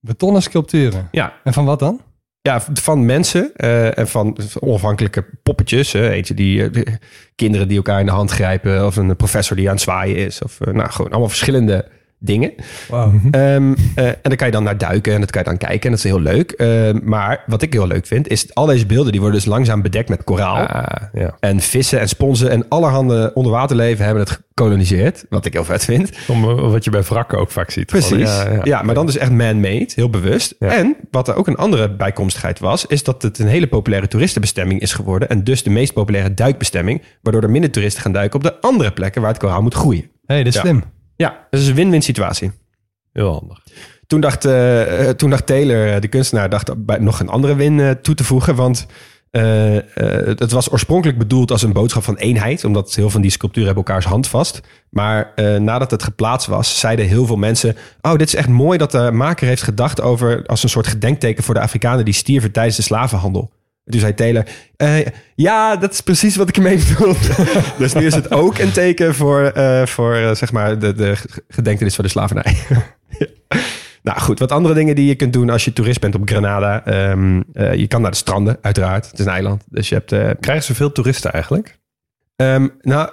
betonnen sculpturen. Ja, En van wat dan? Ja, van mensen eh, en van onafhankelijke poppetjes. hè. eentje die eh, kinderen die elkaar in de hand grijpen. Of een professor die aan het zwaaien is. Of eh, nou, gewoon allemaal verschillende dingen. Wauw. Ehm, eh, en daar kan je dan naar duiken en dat kan je dan kijken. En dat is heel leuk. Ehm, maar wat ik heel leuk vind, is al deze beelden die worden dus langzaam bedekt met koraal. Ah, ja. En vissen en sponsen en allerhande onderwaterleven hebben het gekoloniseerd. Wat ik heel vet vind. Om, eh, wat je bij wrakken ook vaak ziet. Precies. Gewoon, Ja, ja, maar dan dus echt man-made, heel bewust. Ja. En wat er ook een andere bijkomstigheid was, is dat het een hele populaire toeristenbestemming is geworden. En dus de meest populaire duikbestemming, waardoor er minder toeristen gaan duiken op de andere plekken waar het koraal moet groeien. hey, dit is Ja. slim. Ja, dat is een win-win situatie. Heel handig. Toen dacht, eh, eh, toen dacht Taylor, eh, de kunstenaar, dacht bij nog een andere win toe te voegen. Want het was oorspronkelijk bedoeld als een boodschap van eenheid. Omdat heel veel van die sculpturen hebben elkaars hand vast. Maar nadat het geplaatst was, zeiden heel veel mensen... Oh, dit is echt mooi dat de maker heeft gedacht over... als een soort gedenkteken voor de Afrikanen die stierven tijdens de slavenhandel. Toen zei Taylor, eh, ja, dat is precies wat ik ermee bedoel. dus nu is het ook een teken voor, eh, voor eh, zeg maar, de, de gedenkenis van de slavernij. Nou goed, wat andere dingen die je kunt doen als je toerist bent op Grenada. Ehm, eh, je kan naar de stranden, uiteraard. Het is een eiland. Dus je hebt. Krijgen ze veel toeristen eigenlijk? ehm, nou,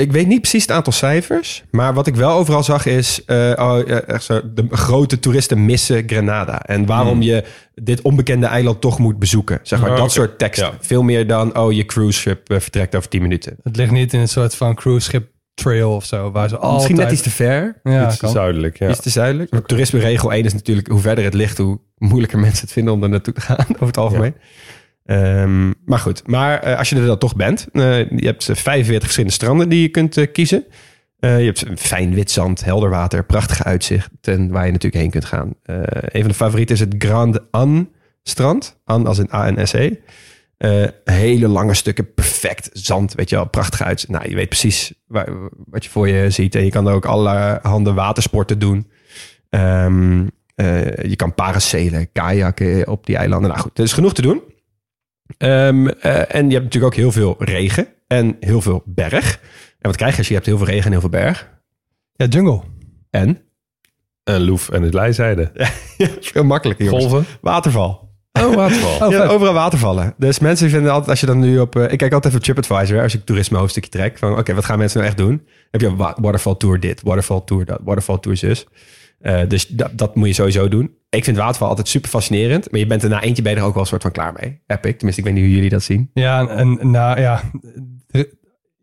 ik weet niet precies het aantal cijfers. Maar wat ik wel overal zag is. eh, oh, ja, echt zo, de grote toeristen missen Grenada. En waarom je dit onbekende eiland toch moet bezoeken. Zeg maar Oh, dat soort teksten. Ja. Veel meer dan. Oh, je cruise ship eh, vertrekt over 10 minuten. Het ligt niet in een soort van cruise ship trail of zo. Waar ze altijd... Misschien net iets te ver. Ja, Iets te kan. zuidelijk, ja. Iets te zuidelijk. Maar toerisme regel 1 is natuurlijk hoe verder het ligt, hoe moeilijker mensen het vinden om er naartoe te gaan, over het algemeen. Ehm, maar goed, maar eh, als je er dan toch bent, eh, je hebt eh, 45 verschillende stranden die je kunt eh, kiezen. Eh, je hebt fijn wit zand, helder water, prachtige uitzichten waar je natuurlijk heen kunt gaan. Eh, een van de favorieten is het Grand An strand. An als in A-N-S-E. Eh, hele lange stukken perfect zand, weet je wel, prachtig uit. Nou, je weet precies wat je voor je ziet. En je kan er ook allerhande watersporten doen. Ehm, eh, je kan paracelen, kajakken op die eilanden. Nou goed, er is genoeg te doen. Ehm, eh, en je hebt natuurlijk ook heel veel regen en heel veel berg. En wat krijg je als je hebt heel veel regen en heel veel berg? Ja, jungle. En? En Loef en het Leijzijde. Veel makkelijker, jongens. Golven. Waterval. Oh, waterval. Oh, ja, overal watervallen. Dus mensen vinden altijd, als je dan nu op... eh, ik kijk altijd even op TripAdvisor, als ik toerisme hoofdstukje trek. Van, oké, wat gaan mensen nou echt doen? Heb je waterfall tour dit, waterfall tour dat, waterfall tour zus. Eh, dus dat, dat moet je sowieso doen. Ik vind waterval altijd super fascinerend. Maar je bent er na eentje ben je er ook wel een soort van klaar mee. Heb ik. Tenminste, ik weet niet hoe jullie dat zien. Ja, en nou ja,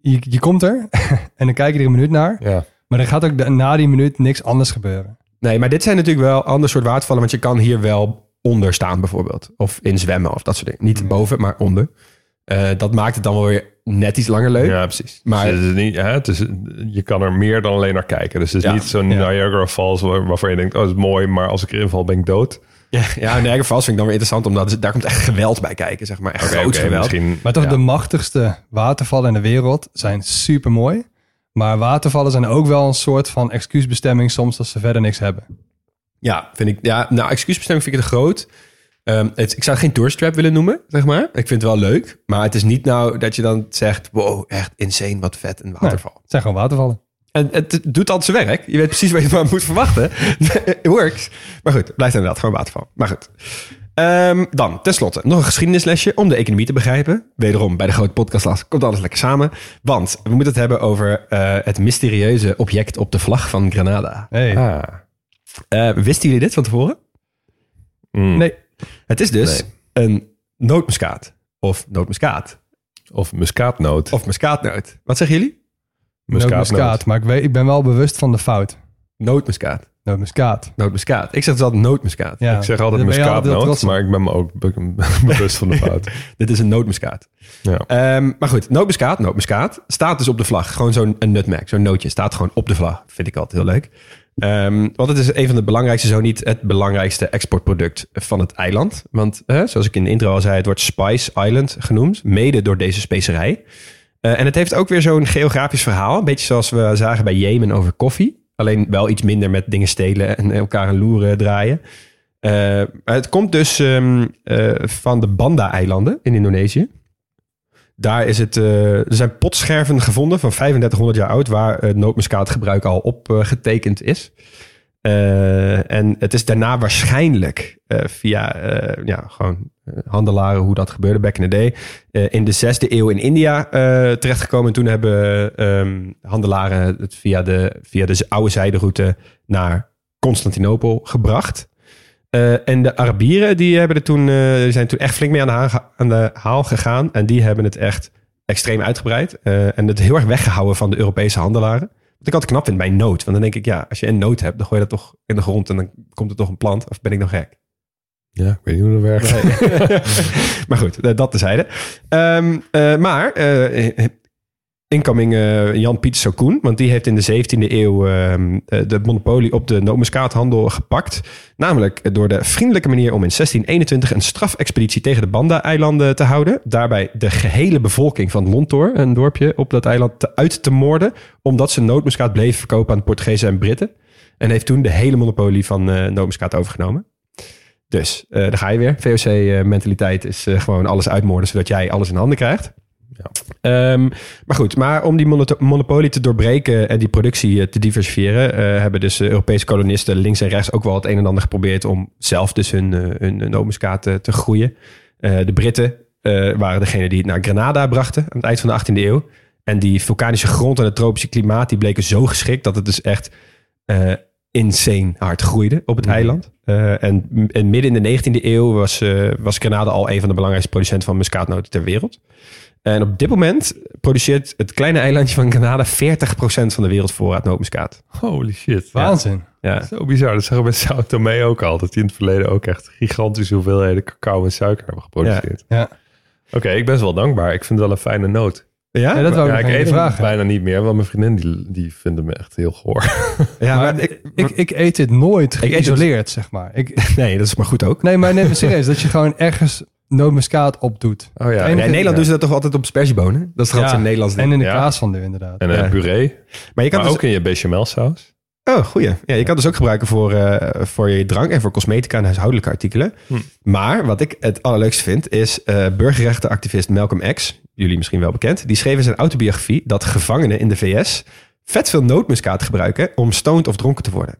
je, je komt er en dan kijk je er een minuut naar. Ja. Maar er gaat ook na die minuut niks anders gebeuren. Nee, maar dit zijn natuurlijk wel ander soort watervallen. Want je kan hier wel onder staan bijvoorbeeld. Of in zwemmen of dat soort dingen. Niet boven, maar onder. Eh, dat maakt het dan wel weer net iets langer leuk. Ja, precies. Maar- Maar het is niet, hè, het is, je kan er meer dan alleen naar kijken. Dus het is Ja. niet zo'n Ja. Niagara Falls waar- waarvan je denkt, oh, dat is mooi, maar als ik erin val ben ik dood. Ja, ja Niagara Falls vind ik dan weer interessant. Omdat daar komt echt geweld bij kijken, zeg maar. Echt oké, geweld. misschien. Maar toch Ja. de machtigste watervallen in de wereld zijn super mooi. Maar watervallen zijn ook wel een soort van excuusbestemming soms als ze verder niks hebben. Ja, vind ik. Ja, nou, excuusbestemming vind ik te groot. Ehm, het, ik zou het geen tourist trap willen noemen, zeg maar. Ik vind het wel leuk. Maar het is niet nou dat je dan zegt... wow, echt insane, wat vet, een waterval. Het zijn gewoon watervallen. En het doet altijd zijn werk. Je weet precies wat je maar moet verwachten. It works. Maar goed, het blijft inderdaad gewoon waterval. Maar goed. Ehm, dan, tenslotte, nog een geschiedenislesje om de economie te begrijpen. Wederom, bij de grote podcastlas komt alles lekker samen. Want we moeten het hebben over eh, het mysterieuze object op de vlag van Granada. Hey. Ah. Eh, wisten jullie dit van tevoren? Mm. Nee, Het is dus een nootmuskaat. Of nootmuskaat. Of muskaatnoot. Of muskaatnoot. Wat zeggen jullie? muskaat. Maar ik, weet, ik ben wel bewust van de fout. Nootmuskaat. Nootmuskaat. Nootmuskaat. Ik zeg dus altijd nootmuskaat. Ja. Ik zeg altijd muskaatnoot, maar ik ben me ook be- bewust van de fout. Dit is een nootmuskaat. Ja. Ehm, maar goed, nootmuskaat, nootmuskaat. Staat dus op de vlag. Gewoon zo'n een nutmeg, zo'n nootje. Staat gewoon op de vlag. Vind ik altijd heel leuk. Ehm, want het is een van de belangrijkste, zo niet het belangrijkste exportproduct van het eiland. Want zoals ik in de intro al zei, het wordt Spice Island genoemd. Mede door deze specerij. Eh, en het heeft ook weer zo'n geografisch verhaal. Een beetje zoals we zagen bij Jemen over koffie. Alleen wel iets minder met dingen stelen en elkaar een loeren draaien. Eh, het komt dus ehm, eh, van de Banda-eilanden in Indonesië. Daar is het, eh, er zijn potscherven gevonden van 3500 jaar oud, waar het nootmuskaatgebruik al op eh, getekend is. Eh, en het is daarna waarschijnlijk eh, via eh, ja, gewoon eh, handelaren, hoe dat gebeurde back in the day, eh, in de zesde eeuw in India eh, terechtgekomen. En toen hebben ehm, handelaren het via de, via de oude zijderoute naar Constantinopel gebracht. Eh, en de Arabieren die hebben er toen, eh, die zijn toen echt flink mee aan de, haal, aan de haal gegaan. En die hebben het echt extreem uitgebreid. eh, en het heel erg weggehouden van de Europese handelaren. Wat ik altijd knap vind bij nood. Want dan denk ik, ja, als je een nood hebt, dan gooi je dat toch in de grond en dan komt er toch een plant. Of ben ik nog gek? ja, ik weet niet hoe dat werkt. maar goed, dat tezijde. Eh maar incoming eh, Jan Pieter Sokoen, want die heeft in de 17e eeuw ehm, eh, de monopolie op de nootmuskaathandel gepakt. Namelijk door de vriendelijke manier om in 1621 een strafexpeditie tegen de Banda-eilanden te houden. Daarbij de gehele bevolking van Montor, een dorpje op dat eiland, uit te moorden. Omdat ze nootmuskaat bleven verkopen aan Portugezen en Britten. En heeft toen de hele monopolie van eh nootmuskaat overgenomen. Dus daar ga je weer. VOC-mentaliteit is gewoon alles uitmoorden, zodat jij alles in handen krijgt. Ja. Ehm, maar goed, maar om die monopolie te doorbreken en die productie eh, te diversifiëren, eh, hebben dus de Europese kolonisten links en rechts ook wel het een en ander geprobeerd om zelf dus hun, eh, hun, hun te, te groeien. Eh, de Britten eh, waren degene die het naar Granada brachten aan het eind van de 18e eeuw. En die vulkanische grond en het tropische klimaat die bleken zo geschikt dat het dus echt eh, insane hard groeide op het Mhm. eiland. Eh, en, en midden in de 19e eeuw was, eh, was Granada al een van de belangrijkste producenten van muskaatnoten ter wereld. En op dit moment produceert het kleine eilandje van Granada 40% van de wereldvoorraad nootmuskaat. Holy shit. Waanzin. Ja. Zo bizar. Dat zeggen we met Sao Tome ook al. Dat die in het verleden ook echt gigantische hoeveelheden cacao en suiker hebben geproduceerd. Ja. Oké, ik ben wel dankbaar. Ik vind het wel een fijne noot. Ja? Ja, dat wou ja, ik ik eet hem vragen. bijna niet meer, want mijn vriendin die, die vindt me echt heel goor. Ja, maar maar ik, ik, ik, eet dit nooit eet het- geïsoleerd, zeg maar. Ik, nee, dat is maar goed ook. nee, maar neem serieus. Dat je gewoon ergens nootmuskaat op doet. Oh ja, in Nederland ja. doen ze dat toch altijd op sperziebonen? Dat is toch altijd een Nederlands ding. En in de Ja. kaasfondue inderdaad. En een Ja. puree. Maar je kan Maar dus ook in je bechamelsaus. Oh, goeie. Ja, je kan het dus ook gebruiken voor, eh, voor je drank en voor cosmetica en huishoudelijke artikelen. Hm. Maar wat ik het allerleukste vind, is eh burgerrechtenactivist Malcolm X, jullie misschien wel bekend, die schreef in zijn autobiografie dat gevangenen in de VS vet veel nootmuskaat gebruiken om stoned of dronken te worden.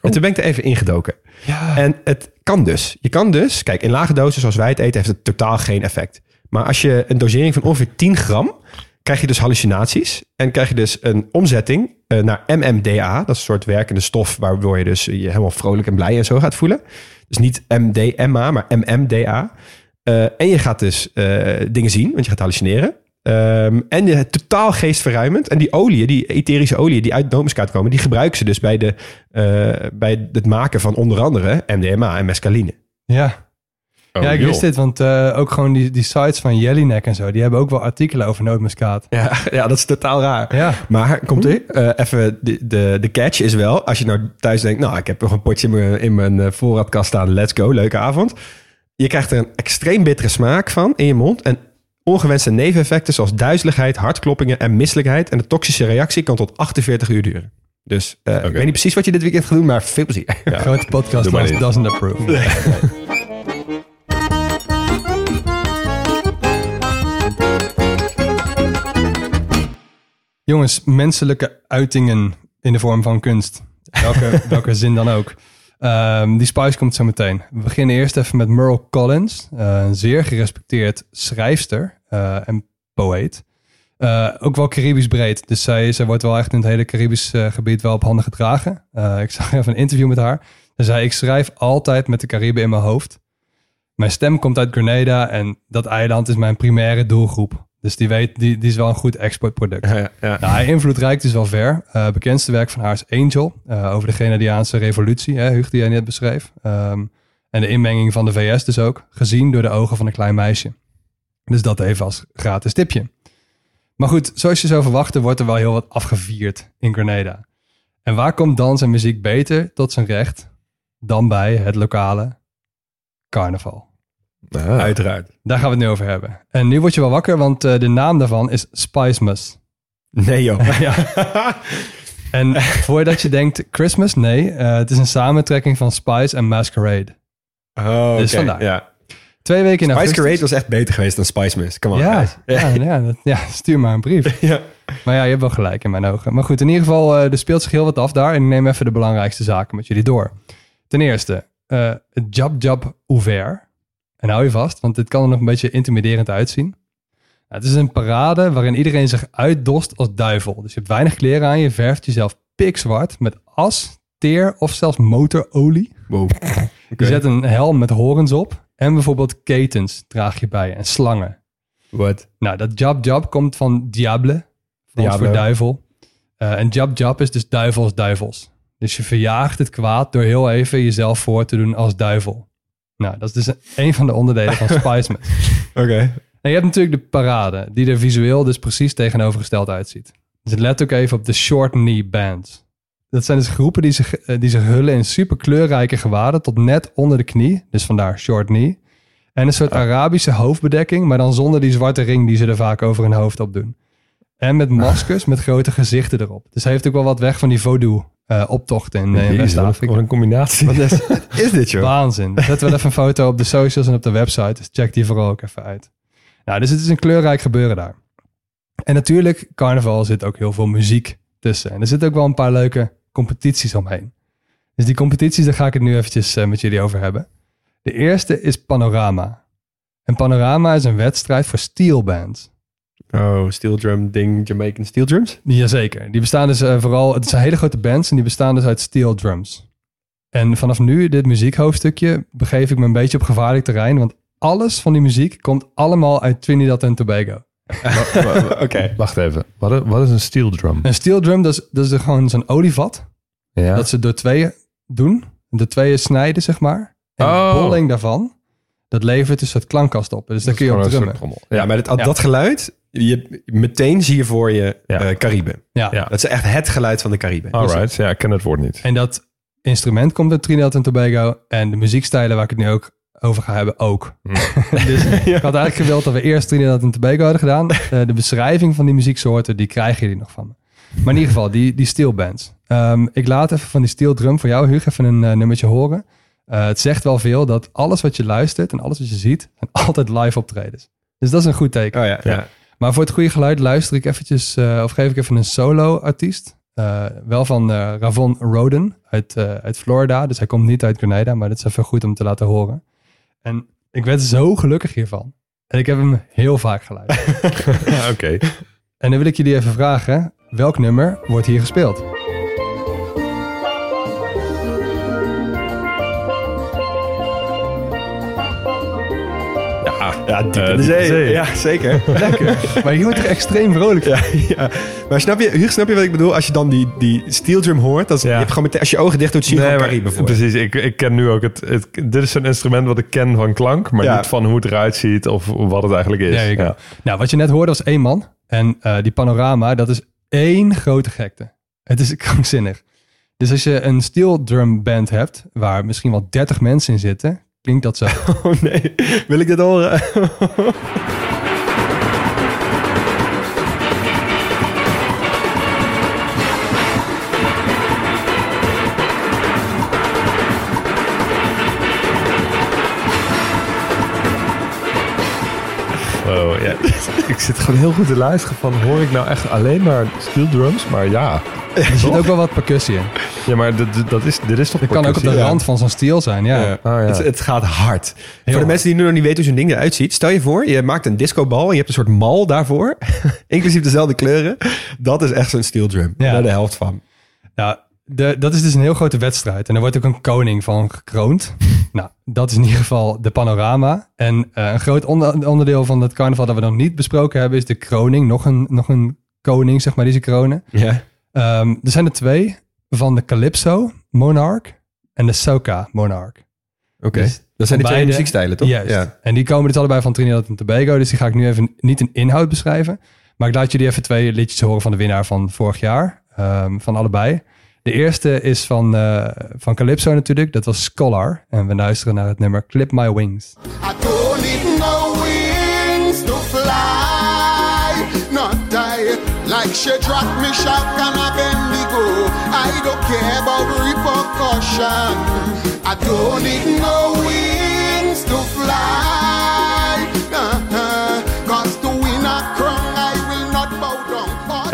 En toen ben ik er even ingedoken. Ja. En het kan dus. Je kan dus, kijk, in lage dosis zoals wij het eten, heeft het totaal geen effect. Maar als je een dosering van ongeveer 10 gram, krijg je dus hallucinaties. En krijg je dus een omzetting eh, naar MMDA. Dat is een soort werkende stof waardoor je dus je helemaal vrolijk en blij en zo gaat voelen. Dus niet MDMA, maar MMDA. Eh, en je gaat dus eh, dingen zien, want je gaat hallucineren. Ehm, en je totaal geestverruimend. En die oliën, die etherische oliën die uit nootmuskaat komen, die gebruiken ze dus bij, de, eh, bij het maken van onder andere MDMA en mescaline. ja. Oh, ja, ik joh. wist dit, want eh, ook gewoon die, die sites van Jellyneck en zo, die hebben ook wel artikelen over nootmuskaat. Ja, ja, dat is totaal raar. Ja. Maar komt ie? Eh, even de, de, de catch is wel, als je nou thuis denkt, nou, ik heb nog een potje in mijn, in mijn voorraadkast staan, let's go, leuke avond. Je krijgt er een extreem bittere smaak van in je mond en ongewenste neveneffecten zoals duizeligheid, hartkloppingen en misselijkheid. En de toxische reactie kan tot 48 uur duren. Dus eh, ik weet niet precies wat je dit weekend gaat doen, maar veel plezier. Ja. Grote podcast doesn't approve. Jongens, menselijke uitingen in de vorm van kunst. Welke, welke zin dan ook. Ehm, die Spice komt zo meteen. We beginnen eerst even met Merle Collins. eh, een zeer gerespecteerd schrijfster eh, en poëet. Eh, ook wel Caribisch breed. Dus zij, zij wordt wel echt in het hele Caribisch gebied wel op handen gedragen. Ik zag even een interview met haar. Ze zei, ik schrijf altijd met de Cariben in mijn hoofd. Mijn stem komt uit Grenada en dat eiland is mijn primaire doelgroep. Dus die, weet, die, die is wel een goed exportproduct. Ja, ja. Nou, hij invloed reikt dus wel ver. Uh, bekendste werk van haar is Angel, uh, over de Grenadiaanse revolutie, hè, Huug, die jij net beschreef. Um, en de inmenging van de VS dus ook, gezien door de ogen van een klein meisje. Dus dat even als gratis tipje. Maar goed, zoals je zou verwachten, wordt er wel heel wat afgevierd in Grenada. En waar komt dans en muziek beter tot zijn recht dan bij het lokale carnaval? Ah. Uiteraard. Daar gaan we het nu over hebben. En nu word je wel wakker, want uh, de naam daarvan is Spicemas. Nee joh. ja. En voordat je denkt Christmas, nee, uh, het is een samentrekking van Spice en Masquerade. Oh, dus okay. vandaar. Ja. Twee weken in Spice augustus. Parade was echt beter geweest dan Spice Miss. Come on, Ja, ja, ja, dat- ja, stuur maar een brief. Ja. Maar ja, je hebt wel gelijk in mijn ogen. Maar goed, in ieder geval, eh, er speelt zich heel wat af daar. En ik neem even de belangrijkste zaken met jullie door. Ten eerste, eh, het Jab Jab Ouvert. En hou je vast, want dit kan er nog een beetje intimiderend uitzien. Nou, het is een parade waarin iedereen zich uitdost als duivel. Dus je hebt weinig kleren aan, je verft jezelf pikzwart met as, teer of zelfs motorolie. Wow. Je zet een helm met horens op en bijvoorbeeld ketens draag je bij en slangen. What? Nou, dat jab jab komt van diable, Frans Diablo. voor duivel. Eh, en jab jab is dus duivels duivels. Dus je verjaagt het kwaad door heel even jezelf voor te doen als duivel. Nou, dat is dus een van de onderdelen van Spice. Oké. En je hebt natuurlijk de parade, die er visueel dus precies tegenovergesteld uitziet. Dus let ook even op de short knee bands. Dat zijn dus groepen die zich, eh, die zich hullen in super kleurrijke gewaden tot net onder de knie. Dus vandaar short knee. En een soort Arabische hoofdbedekking, maar dan zonder die zwarte ring die ze er vaak over hun hoofd op doen. En met maskers met grote gezichten erop. Dus hij heeft ook wel wat weg van die voodoo eh, optochten in, eh, in West-Afrika. een combinatie. Wat is, is dit, joh? Waanzin. Zetten wel even een foto op de socials en op de website. Dus check die vooral ook even uit. Nou, dus het is een kleurrijk gebeuren daar. En natuurlijk, carnaval zit ook heel veel muziek tussen. En er zitten ook wel een paar leuke competities omheen. Dus die competities, daar ga ik het nu eventjes eh, met jullie over hebben. De eerste is Panorama. En Panorama is een wedstrijd voor steelbands. Oh, steel drum ding, Jamaican steel drums? Jazeker. Die bestaan dus eh, vooral, het zijn hele grote bands en die bestaan dus uit steel drums. En vanaf nu, dit muziekhoofdstukje, begeef ik me een beetje op gevaarlijk terrein, want alles van die muziek komt allemaal uit Trinidad en Tobago. Oké. Wacht even. Wat is, wat is een steel drum? Een steel drum, dat is, dat is gewoon zo'n olievat, Ja. dat ze door tweeën doen, door tweeën snijden, zeg maar. En Oh. de bolling daarvan, dat levert dus het klankkast op. Dus daar kun je op drummen. Ja, maar dat, Ja. dat geluid, je, meteen zie je voor je Ja. eh, Cariben. Ja. Ja. Dat is echt het geluid van de Cariben. Alright, ja, ik ken het woord niet. En dat instrument komt uit Trinidad en Tobago en de muziekstijlen waar ik het nu ook over ga hebben ook. dus ik had eigenlijk gewild dat we eerst Trinidad en Tobago hadden gedaan. Eh, de beschrijving van die muzieksoorten, die krijgen jullie nog van me. Maar in ieder geval, die, die steel bands. Ehm, ik laat even van die steel drum voor jou, Hugo, even een eh, nummertje horen. Eh, het zegt wel veel dat alles wat je luistert en alles wat je ziet, zijn altijd live optredens. Dus dat is een goed teken. Oh ja, ja. Maar voor het goede geluid luister ik eventjes, eh, of geef ik even een solo-artiest. Eh, wel van eh, Ravon Roden uit, uit Florida. Dus hij komt niet uit Grenada, maar dat is even goed om te laten horen. En ik werd zo gelukkig hiervan. En ik heb hem heel vaak geluisterd. Oké. en dan wil ik jullie even vragen, welk nummer wordt hier gespeeld? Ja, Ja, diep Eh, in de zee. Ja, zeker. Lekker. maar je wordt er extreem vrolijk van. ja, ja. Maar snap je, Hugo, snap je wat ik bedoel? Als je dan die, die steel drum hoort, dat is, Ja. je hebt gewoon meteen, als je ogen dicht doet, zie je Nee, maar- je. precies. Ik, ik ken nu ook het, het... Dit is een instrument wat ik ken van klank, maar niet van hoe het eruit ziet of wat het eigenlijk is. Nou, wat je net hoorde was één man. En eh, die panorama, dat is één grote gekte. Het is krankzinnig. Dus als je een steel drum band hebt, waar misschien wel 30 mensen in zitten, klinkt dat zo. Oh nee, wil ik dit horen? Oh, ja. Ik zit gewoon heel goed te luisteren van... hoor ik nou echt alleen maar steel drums? Maar ja. Er zit ook wel wat percussie in. Ja, maar dit- dat is, dit is toch Het kan ook op de rand van zo'n steel zijn, ja. Ja. Oh, ja. Het, het gaat hard. Voor de hard. mensen die nu nog niet weten hoe zo'n ding eruit ziet. Stel je voor, je maakt een discobal en je hebt een soort mal daarvoor. inclusief dezelfde kleuren. Dat is echt zo'n steel drum. Ja. Daar de helft van. Nou, de, dat is dus een heel grote wedstrijd. En er wordt ook een koning van gekroond. nou, dat is in ieder geval de panorama. En eh, een groot onder- onderdeel van het carnaval dat we nog niet besproken hebben... is de kroning. Nog een, nog een koning, zeg maar, die ze kronen. Ja. Ehm, er zijn er twee. Van de Calypso Monarch en de Soca Monarch. Oké. Dus dat zijn die twee beide- muziekstijlen, toch? Juist. Ja. En die komen dus allebei van Trinidad en Tobago. Dus die ga ik nu even niet in inhoud beschrijven. Maar ik laat jullie even twee liedjes horen van de winnaar van vorig jaar. ehm, van allebei. De eerste is van, eh, van Calypso natuurlijk. Dat was Scholar. En we luisteren naar het nummer Clip My Wings. I don't need no wings to fly, not die. Like she drop me shot and a Bendigo. I don't care about repercussion. I don't need no wings to fly.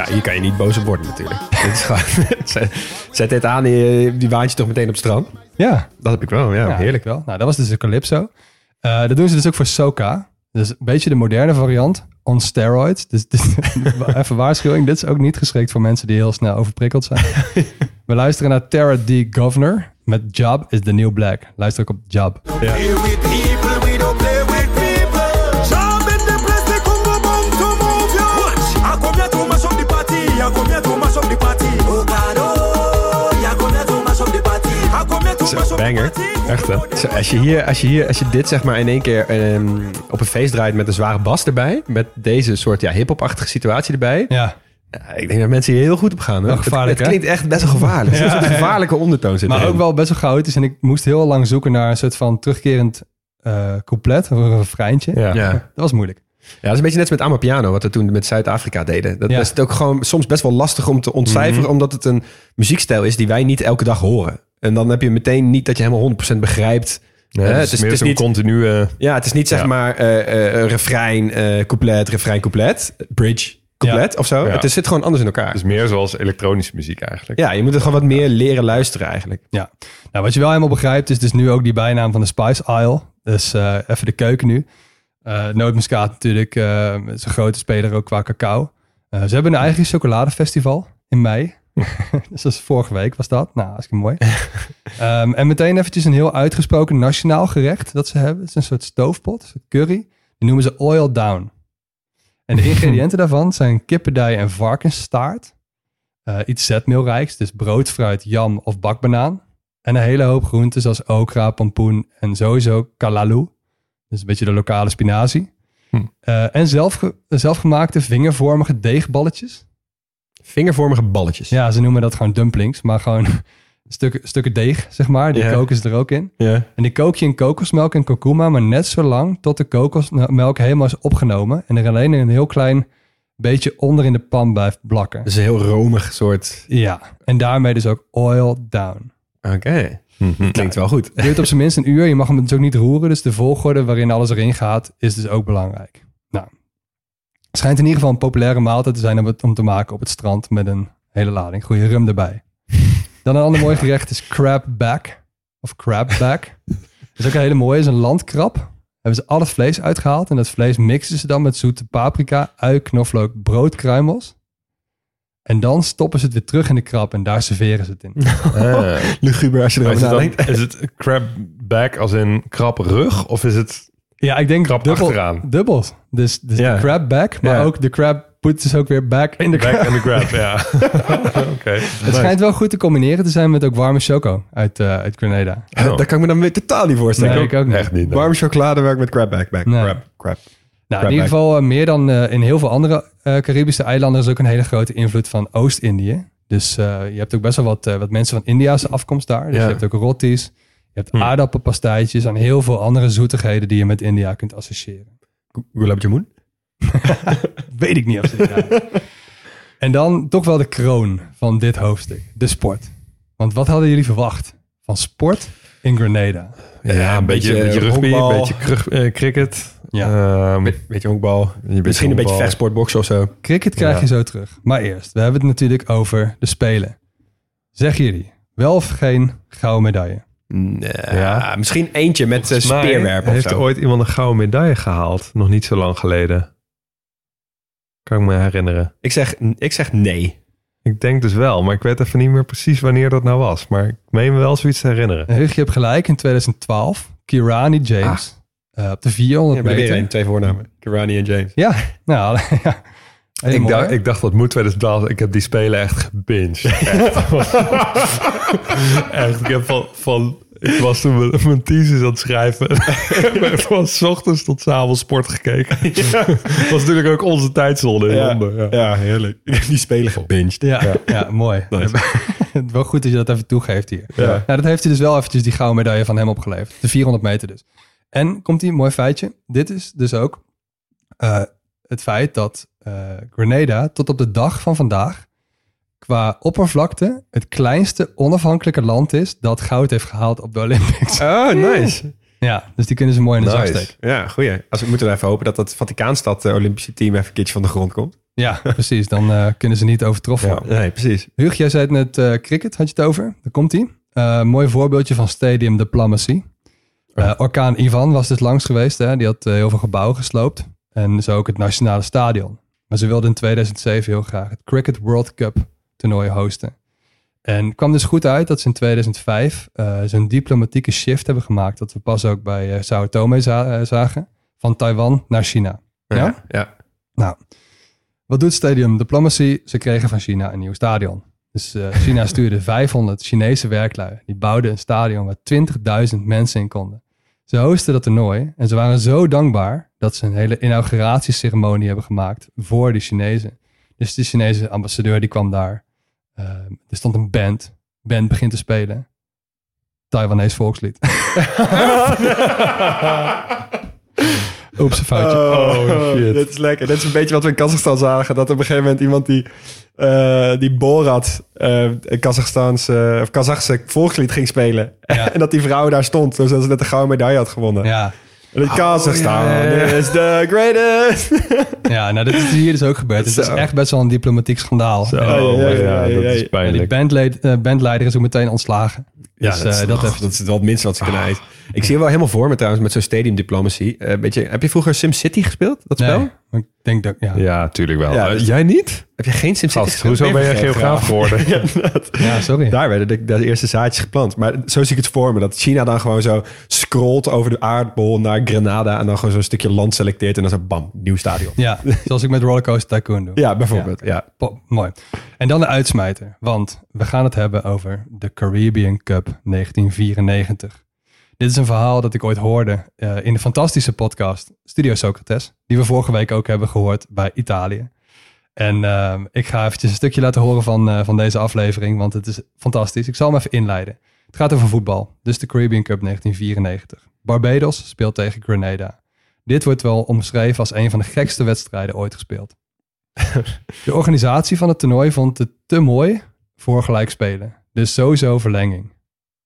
Ja, hier kan je niet boos op worden natuurlijk. Dit is gewoon, zet- dit aan, die, die waantje toch meteen op het strand. Ja, Dat heb ik wel, ja. ja heerlijk wel. Nou, dat was dus de Calypso. Eh, dat doen ze dus ook voor Soca. Dus een beetje de moderne variant. On steroids. Dus, dus even waarschuwing. Dit is ook niet geschikt voor mensen die heel snel overprikkeld zijn. We luisteren naar Tara D. Governor. Met Job is the New Black. Luister ook op Job. Play banger. Echt, hè? Zo, als, je hier, als, je hier, als je dit zeg maar in één keer ehm, op een feest draait met een zware bas erbij, met deze soort ja, hip-hop-achtige situatie erbij, Ja, ja, ik denk dat mensen hier heel goed op gaan. Hoor. Wel gevaarlijk, het, het klinkt echt best wel gevaarlijk. Er zit een soort gevaarlijke ondertoon zit maar erin. ook wel best wel chaotisch. En ik moest heel lang zoeken naar een soort van terugkerend eh couplet. Of een refreintje. Ja. Ja. Dat was moeilijk. Ja, dat is een beetje net als met Amapiano, wat we toen met Zuid-Afrika deden. Dat Ja. is het ook gewoon soms best wel lastig om te ontcijferen, Mhm. omdat het een muziekstijl is die wij niet elke dag horen. En dan heb je meteen niet dat je helemaal 100% begrijpt. Hè, het, het is het is zo'n niet- continue... Ja, het is niet zeg Ja. maar eh, eh, refrein, eh, couplet, refrein, couplet, bridge, couplet of zo. Het zit gewoon anders in elkaar. Het is meer zoals elektronische muziek eigenlijk. ja, je moet er gewoon wat meer leren luisteren eigenlijk. Ja, nou, wat je wel helemaal begrijpt is dus nu ook die bijnaam van de Spice Isle. Dus eh, even de keuken nu. Eh Nootmuskaat natuurlijk eh, is een grote speler ook qua cacao. Eh, ze hebben een eigen chocoladefestival in mei. dus dat is vorige week was dat. Nou, hartstikke mooi. Ehm, en meteen eventjes een heel uitgesproken nationaal gerecht dat ze hebben. Het is een soort stoofpot, een curry. Die noemen ze oil down. En de ingrediënten daarvan zijn kippendij en varkensstaart. Eh, iets zetmeelrijks, dus brood, fruit, jam of bakbanaan. En een hele hoop groenten zoals okra, pompoen en sowieso kalalu. Dus een beetje de lokale spinazie. Hm. Eh, en zelfge- zelfgemaakte vingervormige deegballetjes. Vingervormige balletjes. Ja, ze noemen dat gewoon dumplings, maar gewoon stukken, stukken deeg, zeg maar. Die Ja. koken ze er ook in. Ja. En die kook je in kokosmelk en kurkuma, maar net zo lang tot de kokosmelk helemaal is opgenomen. En er alleen een heel klein beetje onder in de pan blijft blakken. Is een heel romig soort... Ja, en daarmee dus ook oil down. Oké, Mhm. klinkt wel goed. Het duurt op zijn minst een uur. Je mag hem dus ook niet roeren. Dus de volgorde waarin alles erin gaat, is dus ook belangrijk. Het schijnt in ieder geval een populaire maaltijd te zijn om, het, om te maken op het strand met een hele lading goede rum erbij. Dan een ander mooi gerecht is crab back. Of crab back. Dat is ook een hele mooie. is een landkrab. Hebben ze al het vlees uitgehaald. En dat vlees mixen ze dan met zoete paprika, ui, knoflook, broodkruimels. En dan stoppen ze het weer terug in de krab en daar serveren ze het in. Ah. Luguber als je erover is, het nadenkt. is het crab back als in krab rug? Of is het... Ja, ik denk Krab dubbel, achteraan. dubbel. Dus, dus Ja. de crab back, maar Ja. ook de crab put dus ook weer back in de Back crab. and the grab, ja. Oké. Het schijnt wel goed te combineren te zijn met ook warme choco uit, eh, uit Grenada. Oh. Dat kan ik me dan weer totaal niet voorstellen. Nee, ik ook niet. Echt niet. nee. Warme chocolade werkt met crab back, back, Nee. crab, crab. Nou, Crab in ieder back. geval eh, meer dan eh, in heel veel andere eh, Caribische eilanden is ook een hele grote invloed van Oost-Indië. Dus eh, je hebt ook best wel wat, eh, wat mensen van Indiase afkomst daar. Dus Ja. je hebt ook rotis, hebt Hm. aardappelpastijtjes en heel veel andere zoetigheden die je met India kunt associëren. Gulab jamun? Weet ik niet of ze. En dan toch wel de kroon van dit hoofdstuk, de sport. Want wat hadden jullie verwacht van sport in Grenada? Ja, een beetje, beetje beetje rugby, een beetje krug- eh, cricket. Ja. Ehm, Beetje honkbal. beetje Misschien een beetje vechtsport, boksen of zo. Cricket krijg Ja. je zo terug. Maar eerst, we hebben het natuurlijk over de Spelen. Zeggen jullie, wel of geen gouden medaille? Nee, Ja. Misschien eentje met eh, Volgens mij speerwerpen heeft zo. ooit iemand een gouden medaille gehaald. Nog niet zo lang geleden. Kan ik me herinneren. Ik zeg, ik zeg nee. Ik denk dus wel, maar ik weet even niet meer precies wanneer dat nou was. Maar ik meen me wel zoiets te herinneren. Hug, je hebt gelijk. In 2012, Kirani James. eh, op de 400 Ja, er meter. twee voornamen. Kirani en James. Ja, nou, ja. Ik dacht, ik dacht, wat moet 2012? Ik heb die spelen echt gebinged. Echt. echt, ik heb van... van ik was toen mijn, mijn thesis aan het schrijven. Ik heb van 's ochtends tot 's avonds sport gekeken. Dat was natuurlijk ook onze tijdzone in Londen. Ja. ja, heerlijk. Ik heb die spelen gebinged. Ja, ja. mooi. Nice. wel goed dat je dat even toegeeft hier. Ja. Nou, dat heeft hij dus wel eventjes die gouden medaille van hem opgeleverd. De 400 meter dus. En komt hier een mooi feitje. Dit is dus ook eh, het feit dat eh, Grenada tot op de dag van vandaag qua oppervlakte het kleinste onafhankelijke land is dat goud heeft gehaald op de Olympics. Oh, nice. Ja, dus die kunnen ze mooi in de zak Nice. steken. Ja, goeie. Als we moeten even hopen dat dat Vaticaanstad eh, Olympische team even een keertje van de grond komt. Ja, precies. Dan eh, kunnen ze niet overtroffen worden. Nee, precies. Huug, jij zei het net cricket, had je het over? Daar komt hij. mooi voorbeeldje van stadium diplomacy. Eh, orkaan Ivan was dus langs geweest. Hè? Die had heel veel gebouwen gesloopt. En zo ook het nationale stadion. Maar ze wilden in 2007 heel graag het Cricket World Cup toernooi hosten. En het kwam dus goed uit dat ze in 2005 eh zo'n diplomatieke shift hebben gemaakt. Dat we pas ook bij eh, Sao Tome za- eh, zagen. Van Taiwan naar China. Ja? Ja. Nou, wat doet Stadium Diplomacy? Ze kregen van China een nieuw stadion. Dus China stuurde 500 Chinese werklui. Die bouwden een stadion waar 20.000 mensen in konden. Ze hosten dat toernooi en ze waren zo dankbaar dat ze een hele inauguratieceremonie hebben gemaakt voor de Chinezen. Dus de Chinese ambassadeur die kwam daar. Eh, er stond een band. Band begint te spelen. Taiwanese volkslied. Oeps, een foutje. Oh, shit. Dit is lekker. Dit is een beetje wat we in Kazachstan zagen. Dat op een gegeven moment iemand die, eh, die Borat, eh een Kazachstaanse, of Kazachse volkslied ging spelen. Ja. en dat die vrouw daar stond, zodat ze net een gouden medaille had gewonnen. Ja, En dat Kazachstan ja, ja, ja. is the greatest. Ja, nou, dit is hier dus ook gebeurd. Het is echt best wel een diplomatiek schandaal. Zo, En, ja, ja, ja, ja, dat ja. is en die pijnlijk. bandleid, eh, bandleider is ook meteen ontslagen. Ja, Dus, dat, is, eh, dat dat, heeft- dat is wel het minste wat ze kunnen eisen. Ik zie hem wel helemaal voor me trouwens met zo'n stadium diplomacy. Eh, beetje, heb je vroeger SimCity gespeeld, dat spel? Nee, ik denk dat, ja. Ja, tuurlijk wel. Ja, Eh, dus- jij niet? Heb je geen SimCity Gast, gespeeld? hoezo ben vergeten, geograaf geworden? Ja. Ja, sorry. Daar werden de, de eerste zaadjes geplant. Maar zo zie ik het voor me. Dat China dan gewoon zo scrolt over de aardbol naar Grenada. En dan gewoon zo'n stukje land selecteert. En dan zo bam, nieuw stadion. Ja, zoals ik met Rollercoaster Tycoon doe. Ja, bijvoorbeeld. Ja. Po- mooi. En dan de uitsmijter. Want we gaan het hebben over de Caribbean Cup 1994. Dit is een verhaal dat ik ooit hoorde eh, in de fantastische podcast Studio Socrates. Die we vorige week ook hebben gehoord bij Italië. En eh, ik ga eventjes een stukje laten horen van, eh, van deze aflevering. Want het is fantastisch. Ik zal hem even inleiden. Het gaat over voetbal. Dus de Caribbean Cup 1994. Barbados speelt tegen Grenada. Dit wordt wel omschreven als een van de gekste wedstrijden ooit gespeeld. De organisatie van het toernooi vond het te mooi voor gelijkspelen. Dus sowieso verlenging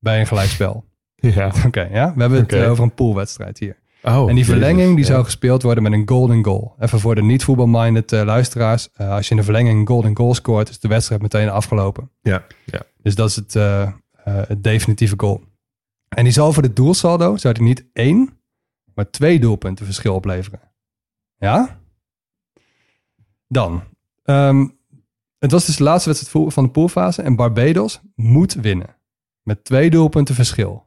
bij een gelijkspel. Ja. Oké, ja. We hebben het eh, over een poolwedstrijd hier. Oh, en die verlenging die zou gespeeld worden met een golden goal. Even voor de niet-voetbalminded eh, luisteraars. eh, als je in de verlenging een golden goal scoort, is de wedstrijd meteen afgelopen. Ja. Ja. Dus dat is het, het definitieve goal. En die zal voor de doelsaldo, zou die niet één, maar twee doelpunten verschil opleveren. Ja? Dan. ehm, het was dus de laatste wedstrijd van de poolfase en Barbados moet winnen. Met twee doelpunten verschil.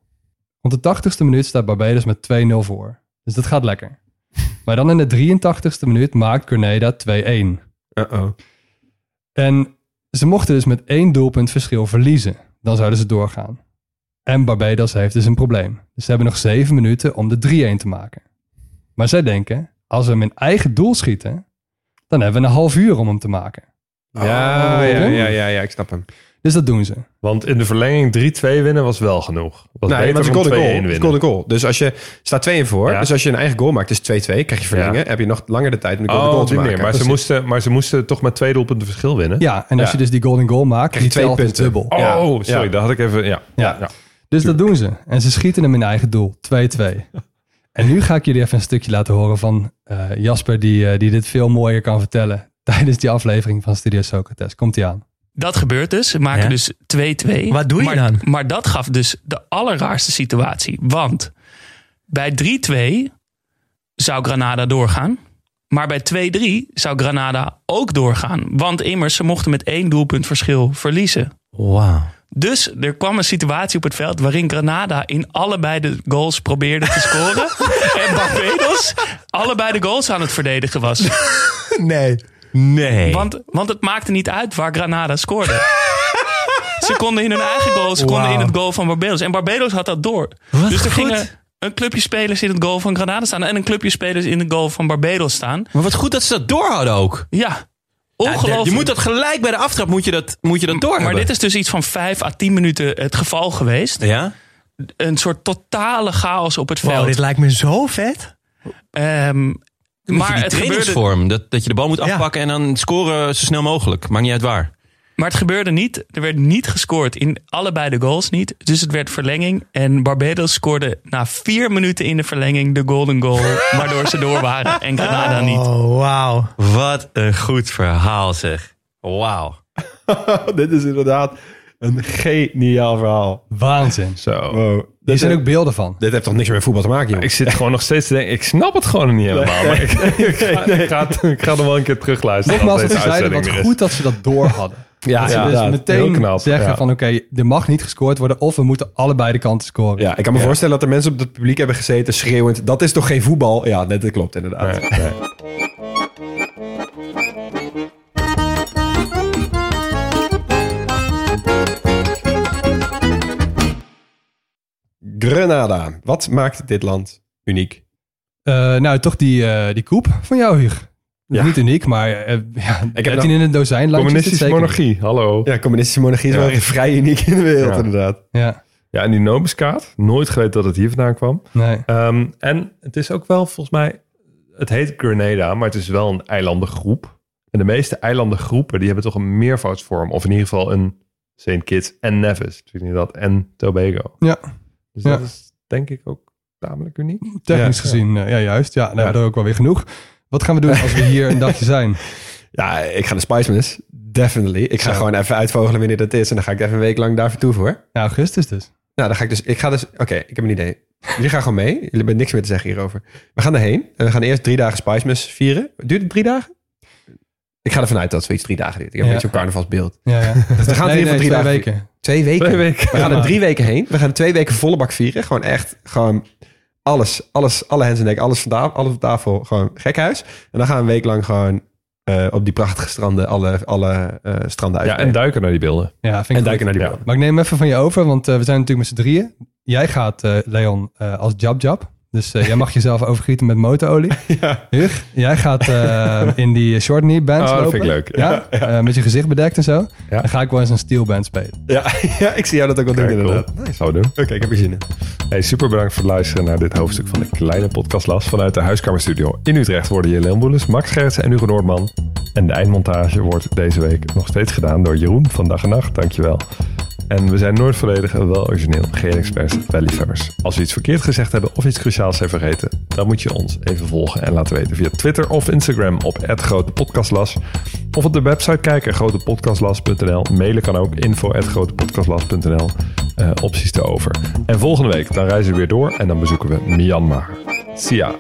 Rond de 80ste minuut staat Barbados met 2-0 voor. Dus dat gaat lekker. Maar dan in de 83ste minuut maakt Grenada 2-1. Uh-oh. En ze mochten dus met één doelpunt verschil verliezen. Dan zouden ze doorgaan. En Barbados heeft dus een probleem. Dus ze hebben nog zeven minuten om de 3-1 te maken. Maar zij denken, als we hem in eigen doel schieten, dan hebben we een half uur om hem te maken. Ja, ja, ja, ja, ja, ik snap hem. Dus dat doen ze. Want in de verlenging 3-2 winnen was wel genoeg. Was Nee, beter maar het 2-1 goal. Het golden goal. Dus als je staat 2 in voor. Ja. Dus als je een eigen goal maakt, is 2-2. Krijg je verlengen. Ja. Heb je nog langer de tijd om de golden Oh, goal te maken. manier. Maar ze, moesten, maar ze moesten toch met twee doelpunten verschil winnen. Ja, en als Ja. je dus die golden goal maakt, Krijg je die twee punten. dubbel. Oh, Ja. sorry. Ja. Dat had ik even... Ja. Ja. ja. Dus dat doen ze. En ze schieten hem in eigen doel. 2-2. En nu ga ik jullie even een stukje laten horen van eh, Jasper, die, eh, die dit veel mooier kan vertellen tijdens die aflevering van Studio Socrates. Komt hij aan. Dat gebeurt dus. Ze maken Ja. dus 2-2. Wat doe je maar, dan? Maar dat gaf dus de allerraarste situatie. Want bij 3-2 zou Granada doorgaan. Maar bij 2-3 zou Granada ook doorgaan. Want immers, ze mochten met één doelpunt verschil verliezen. Wauw. Dus er kwam een situatie op het veld waarin Granada in allebei de goals probeerde te scoren. en Barbados allebei de goals aan het verdedigen was. Nee. Nee. Want, want het maakte niet uit waar Granada scoorde. Ze konden in hun eigen goal, ze konden in het goal van Barbados. En Barbados had dat door. Wat dus er goed. gingen een clubje spelers in het goal van Granada staan en een clubje spelers in het goal van Barbados staan. Maar wat goed dat ze dat door hadden ook. Ja, ongelooflijk. Je moet dat gelijk bij de aftrap moet je dat, moet je dat door maar dit is dus iets van 5 à 10 minuten het geval geweest. Ja? Een soort totale chaos op het veld. Wow, dit lijkt me zo vet. Ehm, Maar maar, die het gebeurde, trainingsvorm, dat, dat je de bal moet Ja. afpakken en dan scoren zo snel mogelijk. Maakt niet uit waar. maar het gebeurde niet. Er werd niet gescoord in allebei de goals niet. Dus het werd verlenging. En Barbados scoorde na vier minuten in de verlenging de golden goal. waardoor ze door waren en Granada niet. Oh, wauw. Wat een goed verhaal zeg. Wauw. Dit is inderdaad een geniaal verhaal. Waanzin. Zo. Wow. Dit, zijn ook beelden van. dit heeft toch niks meer met voetbal te maken, joh? Ik zit gewoon nog steeds te denken, ik snap het gewoon niet helemaal. Maar ik, ik, ga, ik, ga, het- ik ga er wel een keer terugluisteren. Nogmaals, deze zeiden, wat er is. goed dat ze dat door hadden. Ja, dat ze ja, dus inderdaad. meteen Heel knap, zeggen ja. van oké, er mag niet gescoord worden of we moeten allebei de kanten scoren. Ja, ik kan me voorstellen dat er mensen op het publiek hebben gezeten schreeuwend... dat is toch geen voetbal? Ja, dat, dat klopt inderdaad. Nee. Nee. Grenada. Wat maakt dit land uniek? Eh, nou, toch die, eh die koep van jou, Huug. Ja. Niet uniek, maar eh ja, heb 13 nog- in een dozijn het Communistische zeker monarchie, hallo. Ja. Ja, communistische monarchie is Ja. wel vrij uniek in de wereld Ja. inderdaad. niet. Ja, en die Nobeskaat, nooit geweten dat het hier vandaan kwam. nee. Ehm, en het is ook wel volgens mij, het heet Grenada, maar het is wel een eilandengroep. En de meeste eilandengroepen, die hebben toch een meervoudsvorm. Of in ieder geval een St. Kitts en Nevis, weet je dat, en Tobago. Ja. Dus Ja. dat is denk ik ook tamelijk uniek. Technisch Ja. gezien, eh, ja juist. Ja, nou, dat ook wel weer genoeg. Wat gaan we doen als we hier een dagje zijn? Ja, ik ga naar Spiceman's. Definitely. Ik ga gewoon even uitvogelen wanneer dat is. En dan ga ik even een week lang daar vertoeven hoor. Ja, augustus dus. Nou, dan ga ik dus... Ik ga dus... Oké, ik heb een idee. Jullie gaan gewoon mee. Jullie hebben niks meer te zeggen hierover. We gaan erheen. En we gaan eerst drie dagen Spicemas vieren. Duurt het drie dagen? Ik ga ervan uit dat zoiets drie dagen duurt. Ik heb Ja. een beetje een carnavalsbeeld. Ja, ja. Dus we gaan nee, hier nee, voor drie twee dagen. weken. Twee weken. Twee weken. We gaan er drie weken heen. We gaan er twee weken volle bak vieren. Gewoon echt, gewoon alles, alles, alle hens en nek, alles van tafel, alles op tafel. Gewoon gekhuis. En dan gaan we een week lang gewoon eh, op die prachtige stranden alle, alle eh, stranden uit. Ja, en duiken naar die beelden. Ja, vind ik en goed. duiken naar die Ja. beelden. Maar ik neem even van je over, want eh, we zijn natuurlijk met z'n drieën. Jij gaat, eh, Leon, eh, als Jab Jab. Dus eh, jij mag jezelf overgieten met motorolie. Ja. Huug, jij gaat eh, in die short knee bands Oh, dat lopen. vind ik leuk. Ja, eh, met je gezicht bedekt en zo. Ja. Dan ga ik wel eens een steelband spelen. Ja, ja, ik zie jou dat ook wel doen Kijk, cool. inderdaad. Nice. Zou we doen. Oké, ik heb er zin in. Hey, super bedankt voor het luisteren naar dit hoofdstuk van de kleine podcastlas vanuit de Huiskamerstudio. In Utrecht worden je Boelens, Max Gertsen en Hugo Noordman. En de eindmontage wordt deze week nog steeds gedaan door Jeroen van Dag en Nacht. Dankjewel. En we zijn nooit volledig en wel origineel. Geen experts, wel liefhebbers. Als we iets verkeerd gezegd hebben of iets cruciaals zijn vergeten, dan moet je ons even volgen en laten weten via Twitter of Instagram op @grotepodcastlas. Of op de website kijken, grotepodcastlas.nl. Mailen kan ook, info grotepodcastlas.nl. Eh, opties te over. En volgende week, dan reizen we weer door en dan bezoeken we Myanmar. Sia.